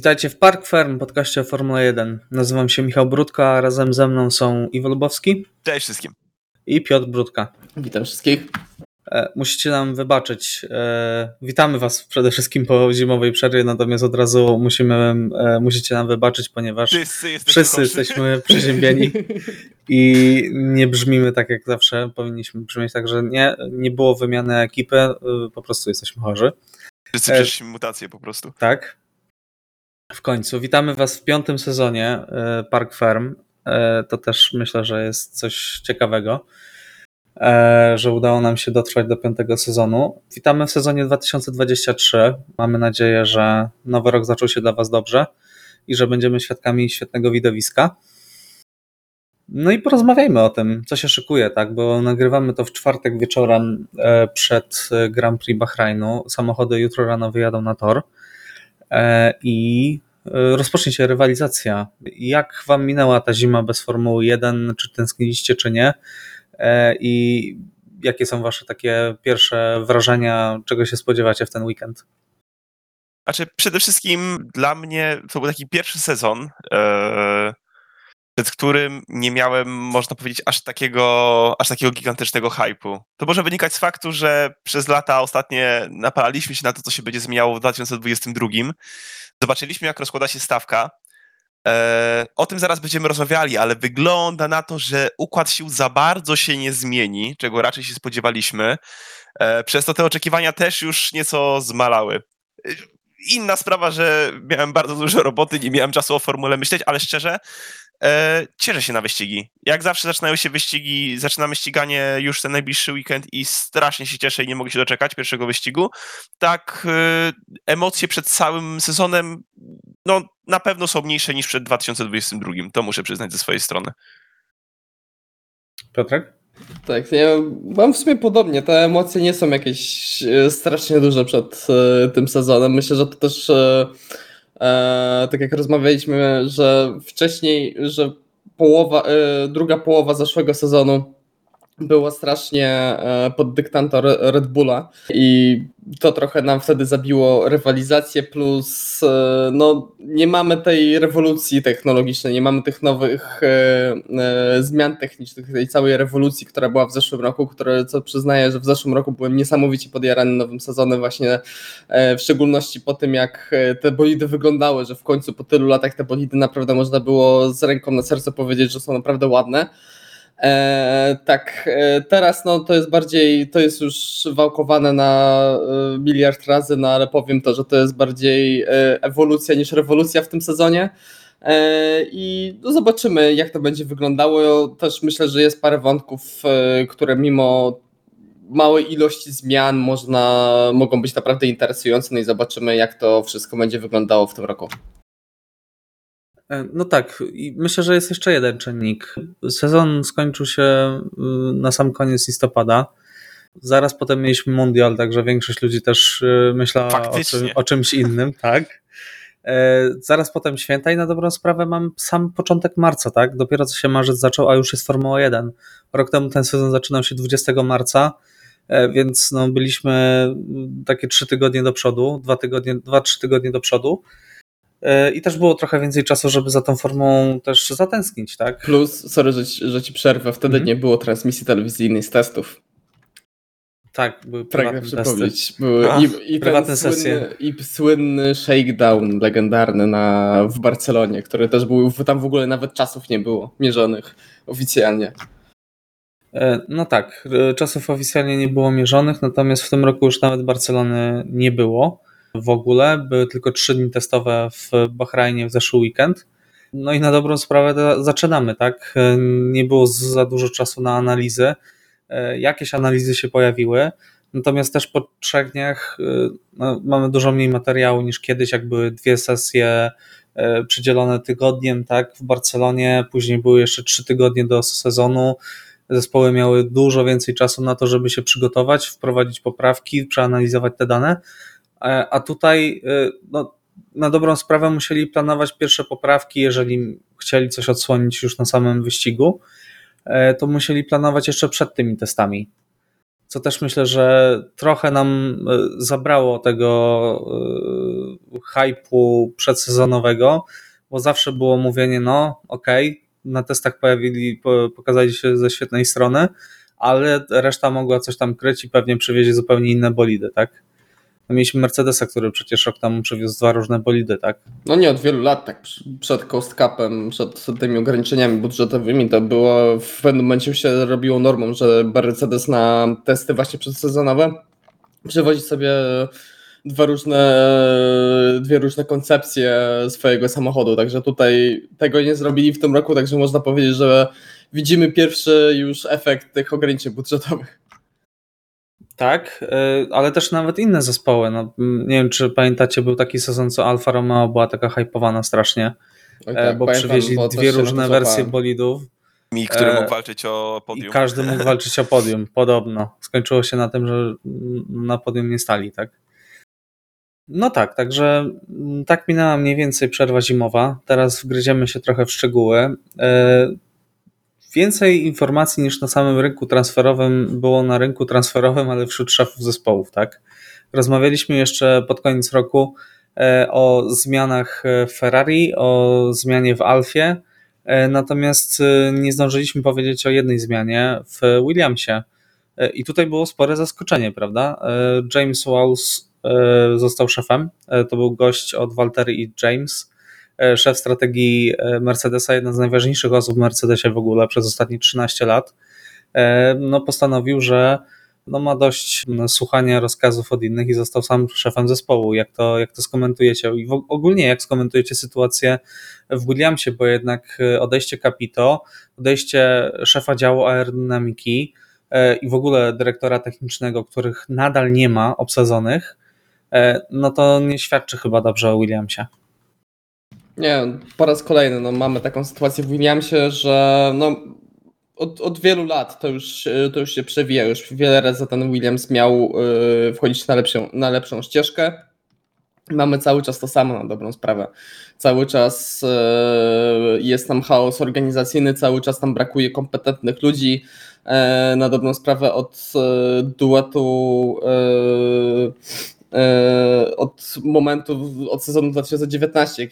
Witajcie w Park Firm, podcaście o Formule 1. Nazywam się Michał Brudka, a razem ze mną są Iwo Lubowski. Cześć wszystkim. I Piotr Brudka. Witam wszystkich. E, musicie nam wybaczyć. E, witamy Was przede wszystkim po zimowej przerwie, natomiast od razu musimy, e, musicie nam wybaczyć, ponieważ wszyscy, wszyscy jesteśmy przeziębieni i nie brzmimy tak jak zawsze powinniśmy brzmieć, także nie, nie było wymiany ekipy, po prostu jesteśmy chorzy. Wszyscy przeszliśmy mutację po prostu. Tak. W końcu. Witamy Was w piątym sezonie Park Farm. To też myślę, że jest coś ciekawego. E, że udało nam się dotrwać do piątego sezonu. Witamy w sezonie 2023. Mamy nadzieję, że nowy rok zaczął się dla Was dobrze i że będziemy świadkami świetnego widowiska. No i porozmawiajmy o tym, co się szykuje, tak? Bo nagrywamy to w czwartek wieczorem e, przed Grand Prix Bahrainu. Samochody jutro rano wyjadą na tor e, i rozpocznie się rywalizacja. Jak Wam minęła ta zima bez Formuły 1? Czy tęskniliście, czy nie? E, i jakie są Wasze takie pierwsze wrażenia, czego się spodziewacie w ten weekend? Znaczy, przede wszystkim dla mnie to był taki pierwszy sezon, e, przed którym nie miałem, można powiedzieć, aż takiego, aż takiego gigantycznego hypu. To może wynikać z faktu, że przez lata ostatnie napalaliśmy się na to, co się będzie zmieniało w 2022. Zobaczyliśmy, jak rozkłada się stawka E, o tym zaraz będziemy rozmawiali, ale wygląda na to, że układ sił za bardzo się nie zmieni, czego raczej się spodziewaliśmy. E, przez to te oczekiwania też już nieco zmalały. Inna sprawa, że miałem bardzo dużo roboty, nie miałem czasu o formule myśleć, ale szczerze, e, cieszę się na wyścigi. Jak zawsze zaczynają się wyścigi, zaczynamy ściganie już ten najbliższy weekend i strasznie się cieszę i nie mogę się doczekać pierwszego wyścigu. Tak, e, emocje przed całym sezonem, no na pewno są mniejsze niż przed 2022. To muszę przyznać ze swojej strony. Piotrek? Tak, ja mam w sumie podobnie. Te emocje nie są jakieś e, strasznie duże przed e, tym sezonem. Myślę, że to też e, tak jak rozmawialiśmy, że wcześniej, że połowa, e, druga połowa zeszłego sezonu była strasznie e, pod dyktantem Red Bulla i to trochę nam wtedy zabiło rywalizację, plus e, no, nie mamy tej rewolucji technologicznej, nie mamy tych nowych e, zmian technicznych, tej całej rewolucji, która była w zeszłym roku, które, co przyznaję, że w zeszłym roku byłem niesamowicie podjarany nowym sezonem właśnie w szczególności po tym, jak te bolidy wyglądały, że w końcu po tylu latach te bolidy naprawdę można było z ręką na serce powiedzieć, że są naprawdę ładne. E, tak, e, teraz no, to jest bardziej, to jest już wałkowane na e, miliard razy, no ale powiem to, że to jest bardziej e, ewolucja niż rewolucja w tym sezonie. E, I no, zobaczymy, jak to będzie wyglądało. Też myślę, że jest parę wątków, e, które mimo małej ilości zmian można, mogą być naprawdę interesujące. No i zobaczymy, jak to wszystko będzie wyglądało w tym roku. E, no tak, i myślę, że jest jeszcze jeden czynnik. Sezon skończył się y, na sam koniec listopada. Zaraz potem mieliśmy mundial, także większość ludzi też y, myślała o, czym, o, czymś innym, tak. E, zaraz potem święta i na dobrą sprawę mam sam początek marca, tak? Dopiero co się marzec zaczął, a już jest Formuła 1. Rok temu ten sezon zaczynał się 20 marca, e, więc no byliśmy takie trzy tygodnie do przodu, dwa tygodnie, dwa, trzy tygodnie do przodu. E, i też było trochę więcej czasu, żeby za tą formą też zatęsknić, tak? Plus, sorry, że, że ci przerwę, wtedy mm. nie było transmisji telewizyjnej z testów. Tak, były prywatne testy. Były A, i, i prywatne sesje. Słynny, I słynny shakedown legendarny na, w Barcelonie, który też był, tam w ogóle nawet czasów nie było mierzonych oficjalnie. E, no tak, e, czasów oficjalnie nie było mierzonych, natomiast w tym roku już nawet Barcelony nie było w ogóle. Były tylko trzy dni testowe w Bahrajnie w zeszły weekend. No i na dobrą sprawę zaczynamy, tak? Nie było za dużo czasu na analizy. Jakieś analizy się pojawiły, natomiast też po trzech dniach no, mamy dużo mniej materiału niż kiedyś, jak były dwie sesje e, przydzielone tygodniem, tak? W Barcelonie, później były jeszcze trzy tygodnie do sezonu. Zespoły miały dużo więcej czasu na to, żeby się przygotować, wprowadzić poprawki, przeanalizować te dane. E, a tutaj e, no, na dobrą sprawę musieli planować pierwsze poprawki, jeżeli chcieli coś odsłonić już na samym wyścigu, e, to musieli planować jeszcze przed tymi testami. co też myślę, że trochę nam zabrało tego hypu przedsezonowego, bo zawsze było mówienie, no okej, okay, na testach pojawili, pokazali się ze świetnej strony, ale reszta mogła coś tam kryć i pewnie przywiezie zupełnie inne bolidy, tak? No mieliśmy Mercedesa, który przecież rok temu przywiózł dwa różne bolidy, tak? No nie, od wielu lat, tak przed cost capem, przed tymi ograniczeniami budżetowymi, to było w pewnym momencie się robiło normą, że Mercedes na testy właśnie przedsezonowe przywozi sobie dwa różne, dwie różne koncepcje swojego samochodu, także tutaj tego nie zrobili w tym roku, także można powiedzieć, że widzimy pierwszy już efekt tych ograniczeń budżetowych. Tak, y, ale też nawet inne zespoły. No, nie wiem, czy pamiętacie, był taki sezon, co Alfa Romeo była taka hypowana strasznie, tak, bo pamiętam, przywieźli bo dwie różne wersje bolidów. Mi, który mógł walczyć o podium. I każdy mógł walczyć o podium, podobno. Skończyło się na tym, że na podium nie stali, tak? No tak, także mm, tak minęła mniej więcej przerwa zimowa. Teraz wgryziemy się trochę w szczegóły. E, więcej informacji niż na samym rynku transferowym było na rynku transferowym, ale wśród szefów zespołów, tak? Rozmawialiśmy jeszcze pod koniec roku e, o zmianach Ferrari, o zmianie w Alfie, e, natomiast nie zdążyliśmy powiedzieć o jednej zmianie w Williamsie. I tutaj było spore zaskoczenie, prawda? James Walls E, został szefem. E, to był gość od Waltery i James, e, szef strategii Mercedesa, jedna z najważniejszych osób w Mercedesie w ogóle przez ostatnie 13 lat. No, postanowił, że no, ma dość słuchania rozkazów od innych i został sam szefem zespołu. Jak to, jak to skomentujecie? I w, ogólnie jak skomentujecie sytuację w Williamsie, bo jednak odejście Capito, odejście szefa działu aerodynamiki i w ogóle dyrektora technicznego, których nadal nie ma obsadzonych, E, no to nie świadczy chyba dobrze o Williamsie. Nie, po raz kolejny no, mamy taką sytuację w Williamsie, że no, od, od wielu lat to już, to już się przewija. Już wiele razy ten Williams miał y, wchodzić na lepszą, na lepszą ścieżkę. Mamy cały czas to samo na dobrą sprawę. Cały czas y, jest tam chaos organizacyjny, cały czas tam brakuje kompetentnych ludzi. Y, na dobrą sprawę od duetu E, od momentu, od sezonu 2019, e,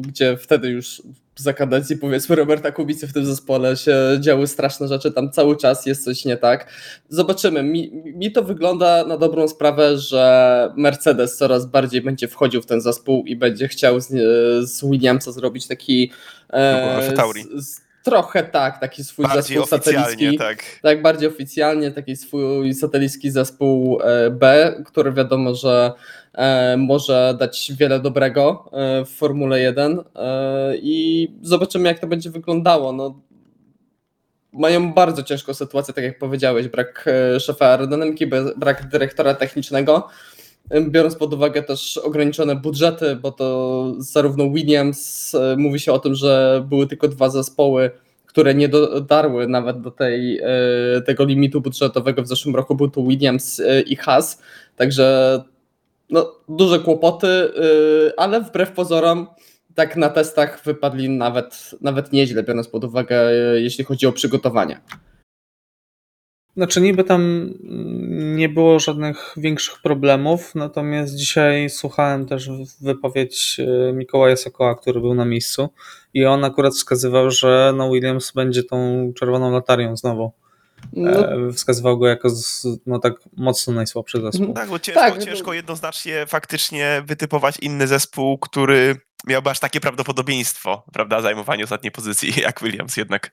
gdzie wtedy już za kadencji powiedzmy Roberta Kubicy w tym zespole się działy straszne rzeczy, tam cały czas jest coś nie tak. Zobaczymy. Mi, mi to wygląda na dobrą sprawę, że Mercedes coraz bardziej będzie wchodził w ten zespół i będzie chciał z, z Williamsa zrobić taki e, z, Trochę tak, taki swój bardziej zespół satelicki. Tak. tak, bardziej oficjalnie, taki swój satelicki zespół e, B, który wiadomo, że e, może dać wiele dobrego e, w Formule 1 i zobaczymy, jak to będzie wyglądało. No, mają bardzo ciężką sytuację, tak jak powiedziałeś, brak szefa aerodynamiki, brak dyrektora technicznego biorąc pod uwagę też ograniczone budżety, bo to zarówno Williams e, mówi się o tym, że były tylko dwa zespoły, które nie dotarły nawet do tej, e, tego limitu budżetowego w zeszłym roku, był to Williams e, i Haas, także no, duże kłopoty, ale wbrew pozorom tak na testach wypadli nawet, nawet nieźle, biorąc pod uwagę, jeśli chodzi o przygotowania. Znaczy niby tam nie było żadnych większych problemów, natomiast dzisiaj słuchałem też wypowiedź e, Mikołaja Sokoła, który był na miejscu i on akurat wskazywał, że no Williams będzie tą czerwoną latarią znowu. No. E, wskazywał go jako no tak mocno najsłabszy zespół. Tak, bo ciężko, tak, ciężko jednoznacznie faktycznie wytypować inny zespół, który miałby aż takie prawdopodobieństwo, prawda, zajmowania ostatniej pozycji jak Williams jednak.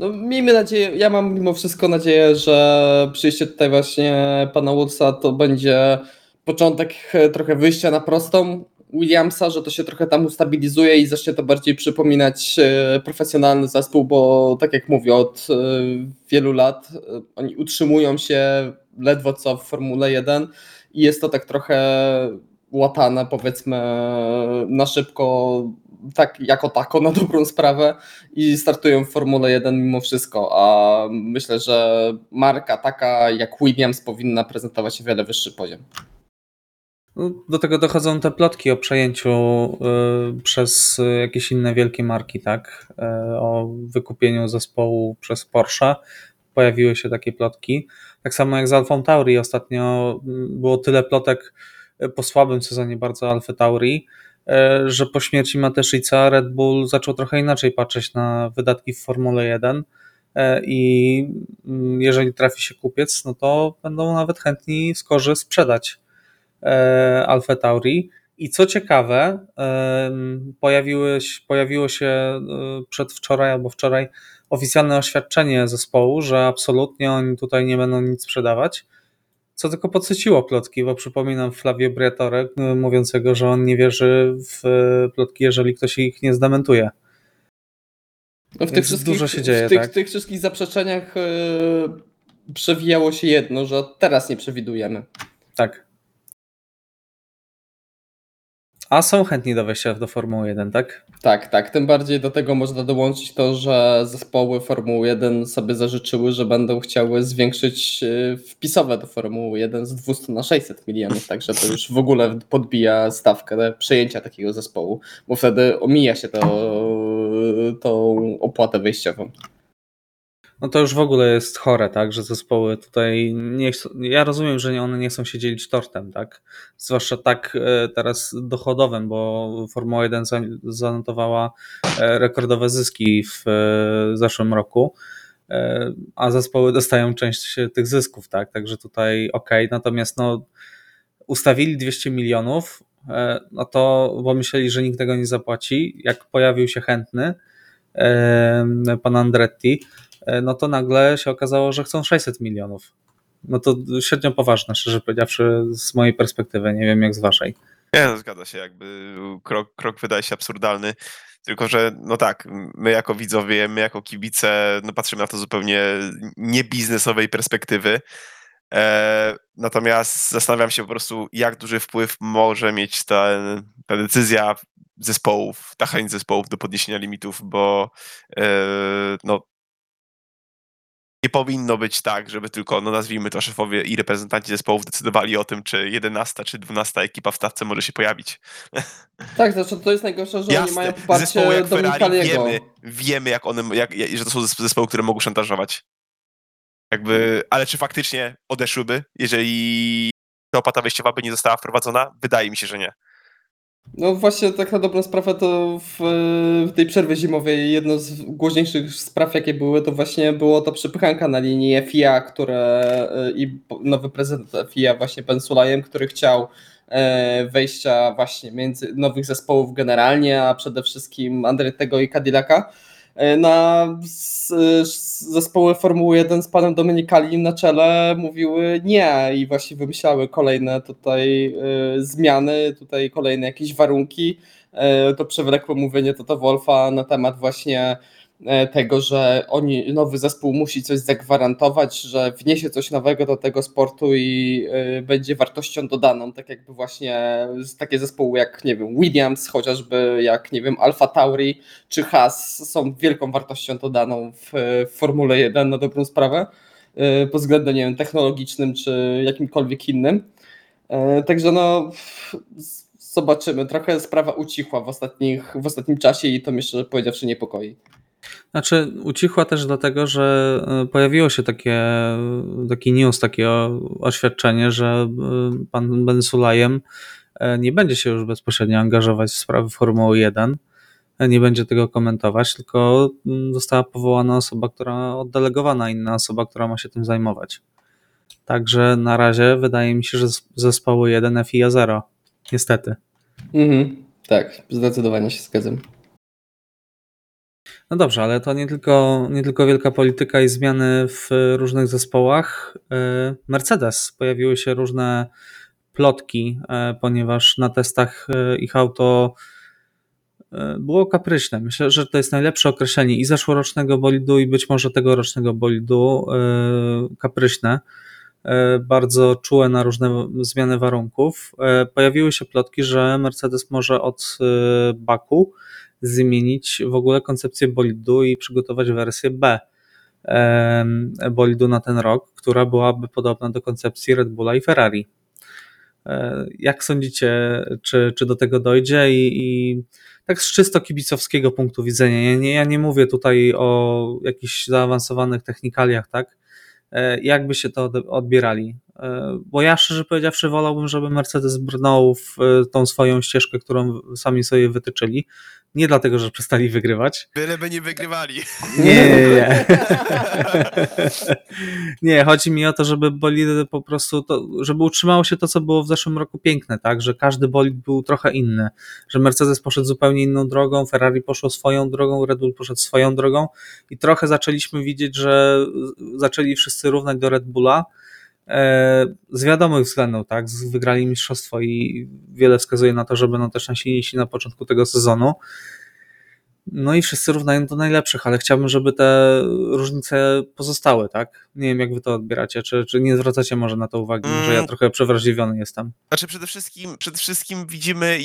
No, miejmy nadzieję, ja mam mimo wszystko nadzieję, że przyjście tutaj właśnie pana Woodsa to będzie początek trochę wyjścia na prostą Williamsa, że to się trochę tam ustabilizuje i zacznie to bardziej przypominać e, profesjonalny zespół, bo tak jak mówię, od e, wielu lat oni utrzymują się ledwo co w Formule 1 i jest to tak trochę łatane powiedzmy na szybko tak jako tako na dobrą sprawę i startują w Formule 1 mimo wszystko, a myślę, że marka taka jak Williams powinna prezentować się wiele wyższy poziom. No, do tego dochodzą te plotki o przejęciu y, przez jakieś inne wielkie marki, tak? Y, o wykupieniu zespołu przez Porsche. pojawiły się takie plotki. Tak samo jak z Alfą Tauri ostatnio było tyle plotek po słabym sezonie bardzo Alfa Tauri, że po śmierci Mateszica Red Bull zaczął trochę inaczej patrzeć na wydatki w Formule 1 i mm, jeżeli trafi się kupiec, no to będą nawet chętni skorzy sprzedać Alfa Tauri. I co ciekawe, pojawiły, pojawiło się e, przedwczoraj albo wczoraj oficjalne oświadczenie zespołu, że absolutnie oni tutaj nie będą nic sprzedawać. Co tylko podsyciło plotki, bo przypominam Flavio Briatore e, mówiącego, że on nie wierzy w plotki, jeżeli ktoś ich nie zdementuje. No w tych wszystkich, dużo się dzieje. W tych, tak? tych wszystkich zaprzeczeniach yy, przewijało się jedno, że teraz nie przewidujemy. Tak. A są chętni do wejścia do Formuły 1, tak? Tak, tak. Tym bardziej do tego można dołączyć to, że zespoły Formuły 1 sobie zażyczyły, że będą chciały zwiększyć y, wpisowe do Formuły 1 z 200 na 600 milionów, także to już w ogóle podbija stawkę przejęcia takiego zespołu, bo wtedy omija się to, tą opłatę wejściową no to już w ogóle jest chore, tak, że zespoły tutaj nie chcą, ja rozumiem, że one nie chcą się dzielić tortem, tak, zwłaszcza tak e, teraz dochodowym, bo Formuła 1 zanotowała e, rekordowe zyski w e, zeszłym roku, a zespoły dostają część tych zysków, tak, także tutaj ok, natomiast no ustawili 200 milionów, no to bo myśleli, że nikt tego nie zapłaci, jak pojawił się chętny pan Andretti, no to nagle się okazało, że chcą 600 milionów. No to średnio poważne, szczerze powiedziawszy, z mojej perspektywy, nie wiem jak z waszej. Nie, no, zgadza się, jakby krok, krok wydaje się absurdalny. Tylko, że no tak, my jako widzowie, my jako kibice, no patrzymy na to zupełnie niebiznesowej perspektywy. E, natomiast zastanawiam się po prostu, jak duży wpływ może mieć ta, ta decyzja zespołów, ta chęć zespołów do podniesienia limitów, bo e, no, nie powinno być tak, żeby tylko, no nazwijmy to, szefowie i reprezentanci zespołów decydowali o tym, czy 11 czy 12 ekipa w stawce może się pojawić. Tak, znaczy to jest najgorsze, że Jasne. oni mają poparcie jak Ferrari wiemy, wiemy jak one, jak, że to są zespoły, które mogą szantażować. Jakby, ale czy faktycznie odeszłyby, jeżeli ta opłata wejściowa by nie została wprowadzona? Wydaje mi się, że nie. No właśnie tak na dobrą sprawę to w, w, tej przerwie zimowej jedno z głośniejszych spraw jakie były to właśnie było to przepychanka na linii FIA, które i nowy prezydent FIA właśnie Ben Sulajem, który chciał e, wejścia właśnie między nowych zespołów generalnie, a przede wszystkim Andretego i Cadillaca E, na zespoły Formuły 1 z panem Dominikalim na czele mówiły nie i właśnie wymyślały kolejne tutaj e, zmiany, tutaj kolejne jakieś warunki. E, to przewlekłe mówienie Toto Wolfa na temat właśnie tego, że oni, nowy zespół musi coś zagwarantować, że wniesie coś nowego do tego sportu i e, będzie wartością dodaną, tak jakby właśnie takie zespoły jak, nie wiem, Williams, chociażby jak, nie wiem, Alfa Tauri czy Haas są wielką wartością dodaną w, Formule 1 na dobrą sprawę, e, pod względem, nie wiem, technologicznym czy jakimkolwiek innym. Także no zobaczymy. Trochę sprawa ucichła w, ostatnich, w ostatnim czasie i to mnie szczerze powiedziawszy niepokoi. Znaczy, ucichła też dlatego, że e, pojawiło się takie, taki news, takie oświadczenie, że e, pan Ben Sulajem e, nie będzie się już bezpośrednio angażować w sprawy Formuły 1, nie będzie tego komentować, tylko mm, została powołana osoba, która oddelegowana, inna osoba, która ma się tym zajmować. Także na razie wydaje mi się, że zespoły 1 FIA 0. Niestety. Mhm, tak, zdecydowanie się zgadzam. No dobrze, ale to nie tylko, nie tylko wielka polityka i zmiany w różnych zespołach. E, Mercedes pojawiły się różne plotki, e, ponieważ na testach e, ich auto było kapryśne. Myślę, że to jest najlepsze określenie i zeszłorocznego bolidu, i być może tegorocznego bolidu kapryśne. Bardzo czułe na różne zmiany warunków. Pojawiły się plotki, że Mercedes może od Baku zmienić w ogóle koncepcję bolidu i przygotować wersję B bolidu na ten rok, która byłaby podobna do koncepcji Red Bulla i Ferrari. E, jak sądzicie, czy, czy do tego dojdzie? I, I, tak z czysto kibicowskiego punktu widzenia, ja nie, ja nie mówię tutaj o jakichś zaawansowanych technikaliach, tak? E, jakby się to odbierali. E, bo ja szczerze powiedziawszy wolałbym, żeby Mercedes brnął w e, tą swoją ścieżkę, którą sami sobie wytyczyli. Nie dlatego, że przestali wygrywać. Byleby nie wygrywali. Nie, nie, nie. nie, chodzi mi o to, żeby bolidy po prostu, to, żeby utrzymało się to, co było w zeszłym roku piękne, tak, że każdy bolid był trochę inny, że Mercedes poszedł zupełnie inną drogą, Ferrari poszło swoją drogą, Red Bull poszedł swoją drogą i trochę zaczęliśmy widzieć, że zaczęli wszyscy równać do Red Bulla, z wiadomych względów, tak? Wygrali mistrzostwo i wiele wskazuje na to, że będą też najsilniejsi na początku tego sezonu. No i wszyscy równają do najlepszych, ale chciałbym, żeby te różnice pozostały, tak? Nie wiem, jak wy to odbieracie, czy, czy nie zwracacie może na to uwagi, mm. że ja trochę przewrażliwiony jestem. Znaczy przede wszystkim, przede wszystkim widzimy,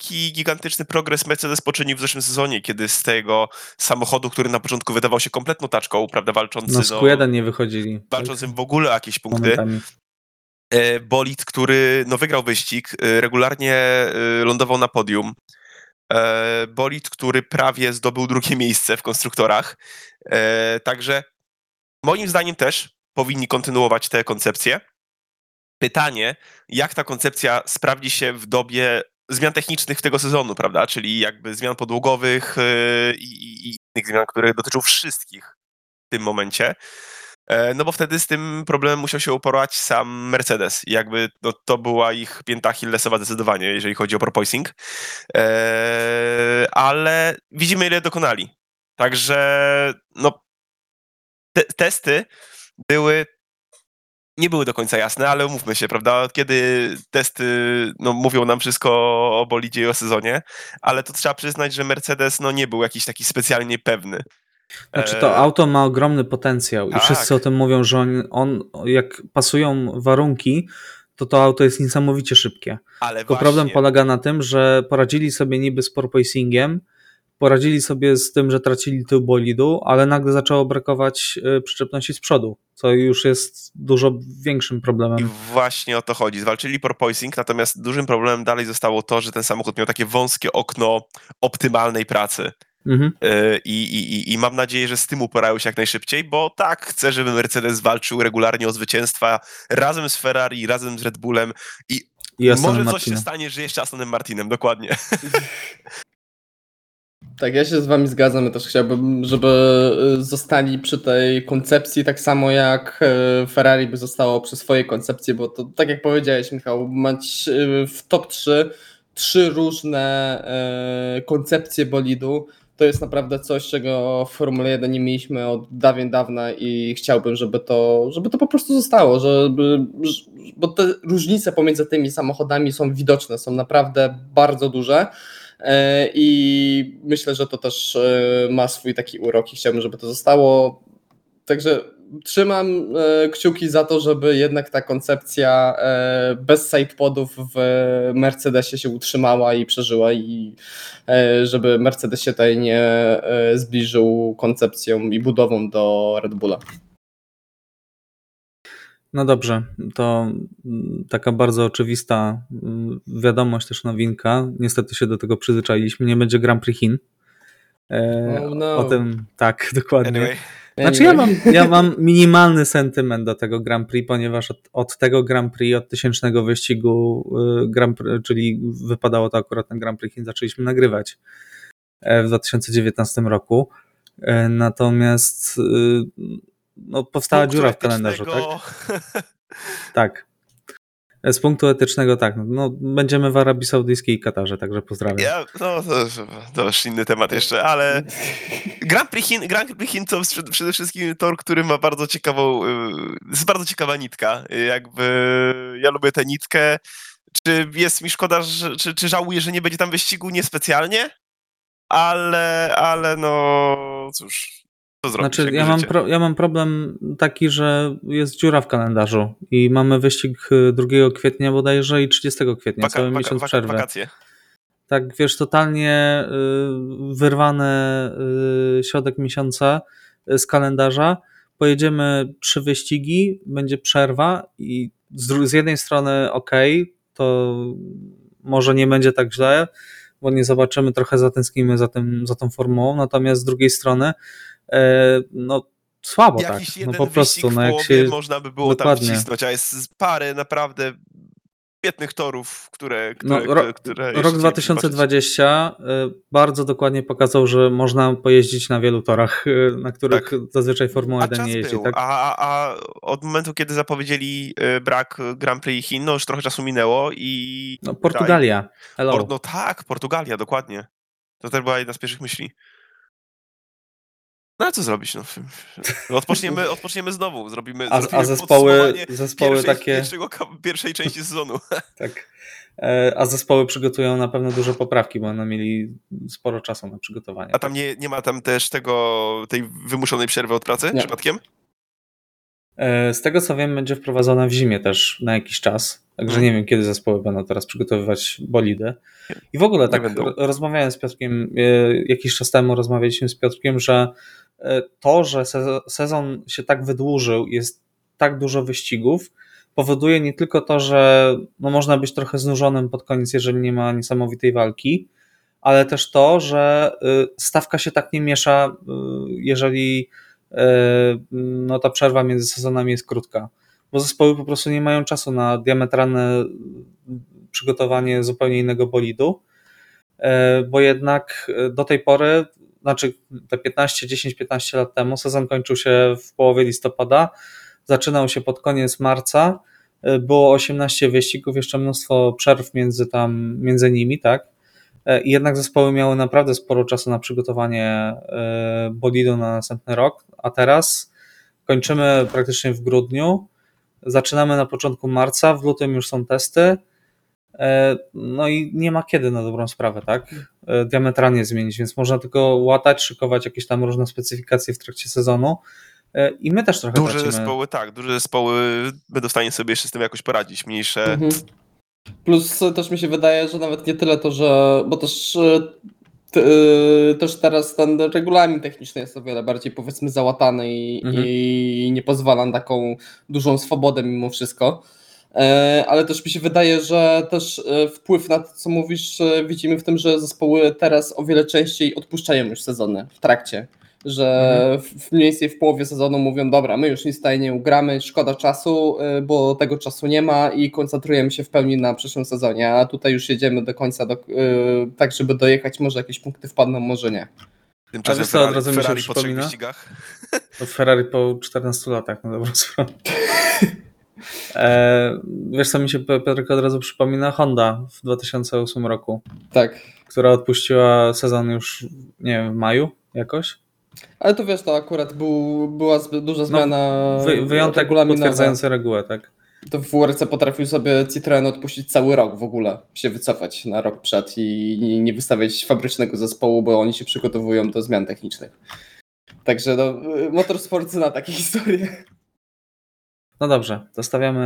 jaki gigantyczny progres Mercedes poczynił w zeszłym sezonie, kiedy z tego samochodu, który na początku wydawał się kompletną taczką, prawda, walczący... No z Q1 no, nie wychodzili. Walczącym tak? w ogóle o jakieś punkty. Momentami e, bolid, który no, wygrał wyścig, e, regularnie e, lądował na podium. Bolid, który prawie zdobył drugie miejsce w konstruktorach. Także moim zdaniem też powinni kontynuować tę koncepcję. Pytanie, jak ta koncepcja sprawdzi się w dobie zmian technicznych tego sezonu, prawda? Czyli jakby zmian podłogowych e, i, i innych zmian, które dotyczą wszystkich w tym momencie. E, no bo wtedy z tym problemem musiał się uporać sam Mercedes. Jakby no, to była ich pięta Achillesowa zdecydowanie, jeżeli chodzi o proposing. Eee, ale widzimy, ile dokonali. Także no, te testy były nie były do końca jasne, ale umówmy się, prawda? Kiedy testy no, mówią nam wszystko o bolidzie i o sezonie, ale to trzeba przyznać, że Mercedes no, nie był jakiś taki specjalnie pewny. Znaczy to e, auto ma ogromny potencjał i tak. wszyscy o tym mówią, że on, on, jak pasują warunki, to to auto jest niesamowicie szybkie. Ale Tylko właśnie... problem polega na tym, że poradzili sobie niby z porpoisingiem, poradzili sobie z tym, że tracili tył bolidu, ale nagle zaczęło brakować e, przyczepności z przodu, co już jest dużo większym problemem. I właśnie o to chodzi. Zwalczyli porpoising, natomiast dużym problemem dalej zostało to, że ten samochód miał takie wąskie okno optymalnej pracy. Mhm. E, I, i, I mam nadzieję, że z tym uporają się jak najszybciej, bo tak, chcę, żeby Mercedes walczył regularnie o zwycięstwa razem z Ferrari, razem z Red Bullem i, I może coś się stanie, że jeszcze Astonem Martinem, dokładnie. Tak, ja się z wami zgadzam. też chciałbym, żeby y, zostali przy tej koncepcji, tak samo jak y, Ferrari by zostało przy swojej koncepcji, bo to tak jak powiedziałeś, Michał, mać y, w top 3 trzy różne koncepcje bolidu to jest naprawdę coś, czego w Formule 1 nie mieliśmy od dawien dawna i chciałbym, żeby to, żeby to po prostu zostało, żeby, bo te różnice pomiędzy tymi samochodami są widoczne, są naprawdę bardzo duże i myślę, że to też e, ma swój taki urok i chciałbym, żeby to zostało. Także trzymam e, kciuki za to, żeby jednak ta koncepcja e, bez sidepodów w Mercedesie się utrzymała i przeżyła i e, żeby Mercedes się tutaj nie zbliżył koncepcją i budową do Red Bulla. No dobrze, to mm, taka bardzo oczywista mm, wiadomość, też nowinka. Niestety się do tego przyzwyczailiśmy. Nie będzie Grand Prix Chin. Oh no. O tym, tak, dokładnie. Anyway. Znaczy ja mam, ja mam minimalny sentyment do tego Grand Prix, ponieważ od, od tego Grand Prix, od tysięcznego wyścigu, y, Grand Prix, czyli wypadało to akurat ten Grand Prix, zaczęliśmy nagrywać e, w 2019 roku. E, natomiast y, no, powstała dziura w kalendarzu, tak? Tak. Z punktu etycznego tak, no, będziemy w Arabii Saudyjskiej i Katarze, także pozdrawiam. Ja, no to, to już inny temat jeszcze, ale Grand Prix Chin, Grand Prix Chin to przede wszystkim tor, który ma bardzo ciekawą, y, jest bardzo ciekawa nitka. Jakby ja lubię tę nitkę. Czy jest mi szkoda, że, czy, czy żałuję, że nie będzie tam wyścigu? Niespecjalnie, ale, ale no cóż, znaczy, ja mam, pro, ja mam problem taki, że jest dziura w kalendarzu i mamy wyścig 2 y, kwietnia bodajże i 30 kwietnia, waka, cały waka, miesiąc waka, przerwy. Wakacje. Tak, wiesz, totalnie y, wyrwane y, środek miesiąca z kalendarza. Pojedziemy trzy wyścigi, będzie przerwa i z, z jednej strony ok, to może nie będzie tak źle, bo nie zobaczymy, trochę zatęsknimy za, tym, za tą formułą, natomiast z drugiej strony no, słabo tak. Jakiś No jeden po prostu, no jak się... można by było Dokładnie. tam wcisnąć, a jest parę naprawdę świetnych torów, które, No, które, ro- które, Rok chcielibyśmy zobaczyć. 2020 y, bardzo dokładnie pokazał, że można pojeździć na wielu torach, y, na których Tak. zazwyczaj Formuła A 1 czas nie jeździ. Tak? a, a, a od momentu, kiedy zapowiedzieli brak Grand Prix Chin, no już trochę czasu minęło i... No, Portugalia. Hello. No tak, Portugalia, dokładnie. To też była jedna z pierwszych myśli. No ale co zrobić? No, odpoczniemy, odpoczniemy znowu, zrobimy, A, zrobimy a zespoły, zespoły pierwszej, takie. pierwszego, pierwszej części sezonu. Tak. E, A zespoły przygotują na pewno duże poprawki, bo będą mieli sporo czasu na przygotowanie. A tam nie, nie ma tam też tego, tej wymuszonej przerwy od pracy Nie. przypadkiem? E, Z tego co wiem, będzie wprowadzona w zimie też na jakiś czas. Także Mhm. nie wiem, kiedy zespoły będą teraz przygotowywać bolidy. I w ogóle tak rozmawiałem z Piotrkiem, e, jakiś czas temu rozmawialiśmy z Piotrkiem, że e, to, że sezo- sezon się tak wydłużył, jest tak dużo wyścigów, powoduje nie tylko to, że no można być trochę znużonym pod koniec, jeżeli nie ma niesamowitej walki, ale też to, że y, stawka się tak nie miesza, y, jeżeli no, ta przerwa między sezonami jest krótka. Bo zespoły po prostu nie mają czasu na diametralne przygotowanie zupełnie innego bolidu, y, bo jednak y, do tej pory, znaczy te 15, 10, 15 lat temu, sezon kończył się w połowie listopada, zaczynał się pod koniec marca, było 18 wyścigów, jeszcze mnóstwo przerw między tam, między nimi, tak? E, I jednak zespoły miały naprawdę sporo czasu na przygotowanie e, bolidu na następny rok, a teraz kończymy praktycznie w grudniu, zaczynamy na początku marca, w lutym już są testy, e, no i nie ma kiedy na dobrą sprawę, tak? Diametralnie zmienić, więc można tylko łatać, szykować jakieś tam różne specyfikacje w trakcie sezonu i my też trochę Duże tracimy. zespoły, tak, duże zespoły będą w stanie sobie jeszcze z tym jakoś poradzić. Mniejsze. Mhm. Plus też mi się wydaje, że nawet nie tyle to, że. Bo też. e, t- e, Też teraz ten regulamin techniczny jest o wiele bardziej powiedzmy załatany i, Mhm. i nie pozwala na taką dużą swobodę mimo wszystko. E, Ale też mi się wydaje, że też wpływ na to, co mówisz, widzimy w tym, że zespoły teraz o wiele częściej odpuszczają już sezony w trakcie. Że Mhm. w, mniej więcej w połowie sezonu mówią, dobra, my już nic tutaj nie ugramy, szkoda czasu, y, bo tego czasu nie ma i koncentrujemy się w pełni na przyszłym sezonie, a tutaj już jedziemy do końca, do, y, tak żeby dojechać, może jakieś punkty wpadną, może nie. Tymczasem co, od Ferrari, razu mi się Ferrari po trzech przypomina? wyścigach. To Ferrari po 14 latach, na dobrą sprawę. E, wiesz co mi się Piotrek od razu przypomina? Honda w 2008 roku, Tak. która odpuściła sezon już, nie wiem, w maju jakoś. Ale to wiesz, to akurat był, była zbyt duża zmiana No, Wy, wyjątek potwierdzający regułę, tak. To w WRC potrafił sobie Citroen odpuścić cały rok w ogóle, się wycofać na rok przed i i nie wystawiać fabrycznego zespołu, bo oni się przygotowują do zmian technicznych. Także no, y, motorsport zna takie historie. No dobrze, zostawiamy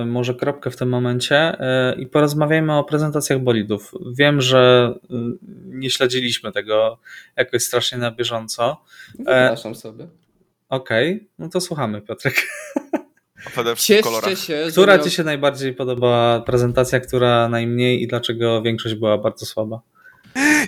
e, może kropkę w tym momencie e, i porozmawiajmy o prezentacjach bolidów. Wiem, że e, nie śledziliśmy tego jakoś strasznie na bieżąco. Wypraszam sobie. Okej, no to słuchamy, Piotrek. A przede wszystkim w kolorach. Cieszcie się, Która miał- Ci się najbardziej podobała prezentacja, która najmniej i dlaczego większość była bardzo słaba?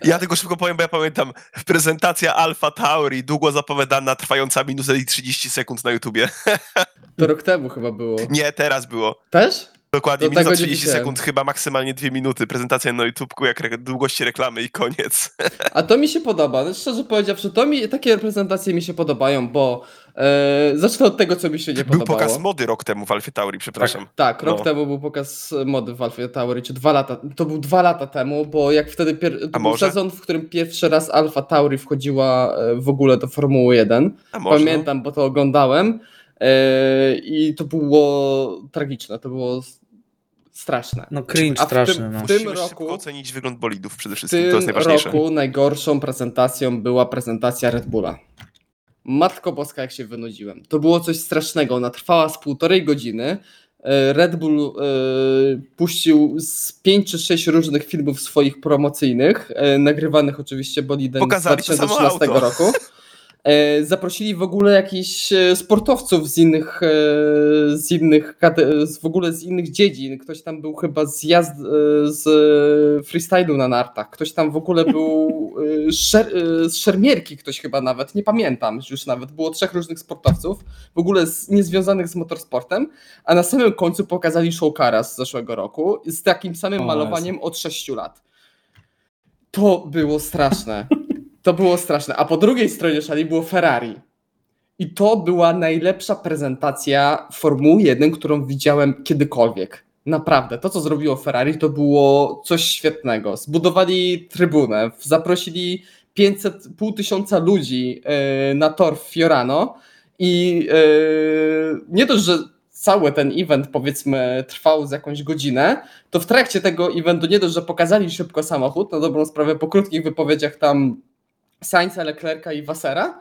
Ja tylko szybko powiem, bo ja pamiętam prezentacja Alpha Tauri, długo zapowiadana, trwająca minutę i 30 sekund na YouTubie. To rok temu chyba było. Nie, teraz było. Też? Dokładnie, minuta tego nie 30 widziałem. sekund, chyba maksymalnie dwie minuty. Prezentacja na YouTubku, jak re- długości reklamy i koniec. A to mi się podoba. No, szczerze powiedziawszy, to mi, takie reprezentacje mi się podobają, bo e, zacznę od tego, co mi się nie Był podobało. pokaz mody rok temu w Alfie Tauri, przepraszam. Tak, rok No. temu był pokaz mody w Alpha Tauri, czy dwa lata, to był dwa lata temu, bo jak wtedy, pier, to A był może? sezon, w którym pierwszy raz Alpha Tauri wchodziła e, w ogóle do Formuły 1. A może? Pamiętam, bo to oglądałem e, i to było tragiczne, to było straszne. No cringe A w straszny, tym- no. w tym Musimy roku- ocenić wygląd bolidów przede W wszystkim, to tym jest najważniejsze. roku najgorszą prezentacją była prezentacja Red Bulla. Matko Boska, jak się wynudziłem. To było coś strasznego. Ona trwała z półtorej godziny. E, Red Bull e, puścił z pięć czy sześć różnych filmów swoich promocyjnych, e, nagrywanych oczywiście bolidem Pokazali z to samo 2013 auto. roku. E, zaprosili w ogóle jakichś e, sportowców z innych, e, z innych, w ogóle z innych dziedzin. Ktoś tam był chyba z jazd, z freestylu na nartach. Ktoś tam w ogóle był szer, z szermierki, ktoś chyba nawet, nie pamiętam już nawet. Było trzech różnych sportowców, w ogóle z, niezwiązanych z motorsportem, a na samym końcu pokazali Showcara z zeszłego roku z takim samym o, malowaniem od 6 lat. To było straszne. To było straszne. A po drugiej stronie szali było Ferrari. I to była najlepsza prezentacja Formuły 1, którą widziałem kiedykolwiek. Naprawdę, to co zrobiło Ferrari to było coś świetnego. Zbudowali trybunę, zaprosili 500, pół tysiąca ludzi e, na tor w Fiorano i e, nie dość, że cały ten event powiedzmy trwał z jakąś godzinę, to w trakcie tego eventu nie dość, że pokazali szybko samochód, na dobrą sprawę po krótkich wypowiedziach tam Sainza, Leclerca i Wassera,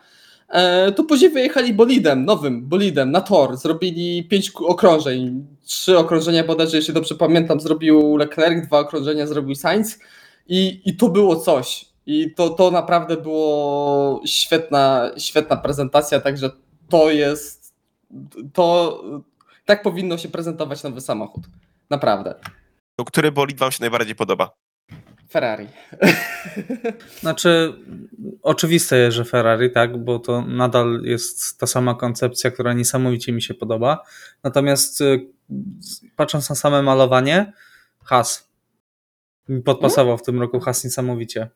e, to później wyjechali bolidem, nowym bolidem na tor. Zrobili pięć okrążeń. Trzy okrążenia bodajże, jeśli dobrze pamiętam, zrobił Leclerc, dwa okrążenia zrobił Sainz i, i to było coś. I to, to naprawdę było świetna, świetna prezentacja, także to jest to tak powinno się prezentować nowy samochód. Naprawdę. Który bolid wam się najbardziej podoba? Ferrari. Znaczy, oczywiste jest, że Ferrari, tak, bo to nadal jest ta sama koncepcja, która niesamowicie mi się podoba. Natomiast y, patrząc na same malowanie, Has. Podpasował w tym roku Has niesamowicie.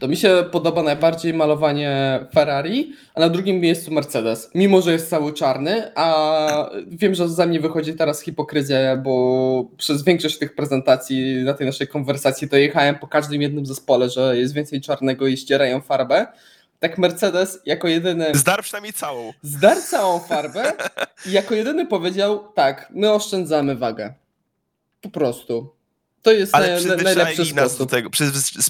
To mi się podoba najbardziej malowanie Ferrari, a na drugim miejscu Mercedes. Mimo, że jest cały czarny, a wiem, że za mnie wychodzi teraz hipokryzja, bo przez większość tych prezentacji na tej naszej konwersacji to jechałem po każdym jednym zespole, że jest więcej czarnego i ścierają farbę. Tak Mercedes jako jedyny... Zdarł przynajmniej całą. Zdarł całą farbę i jako jedyny powiedział tak, my oszczędzamy wagę. Po prostu. To jest Ale na, najlepszy nas do tego,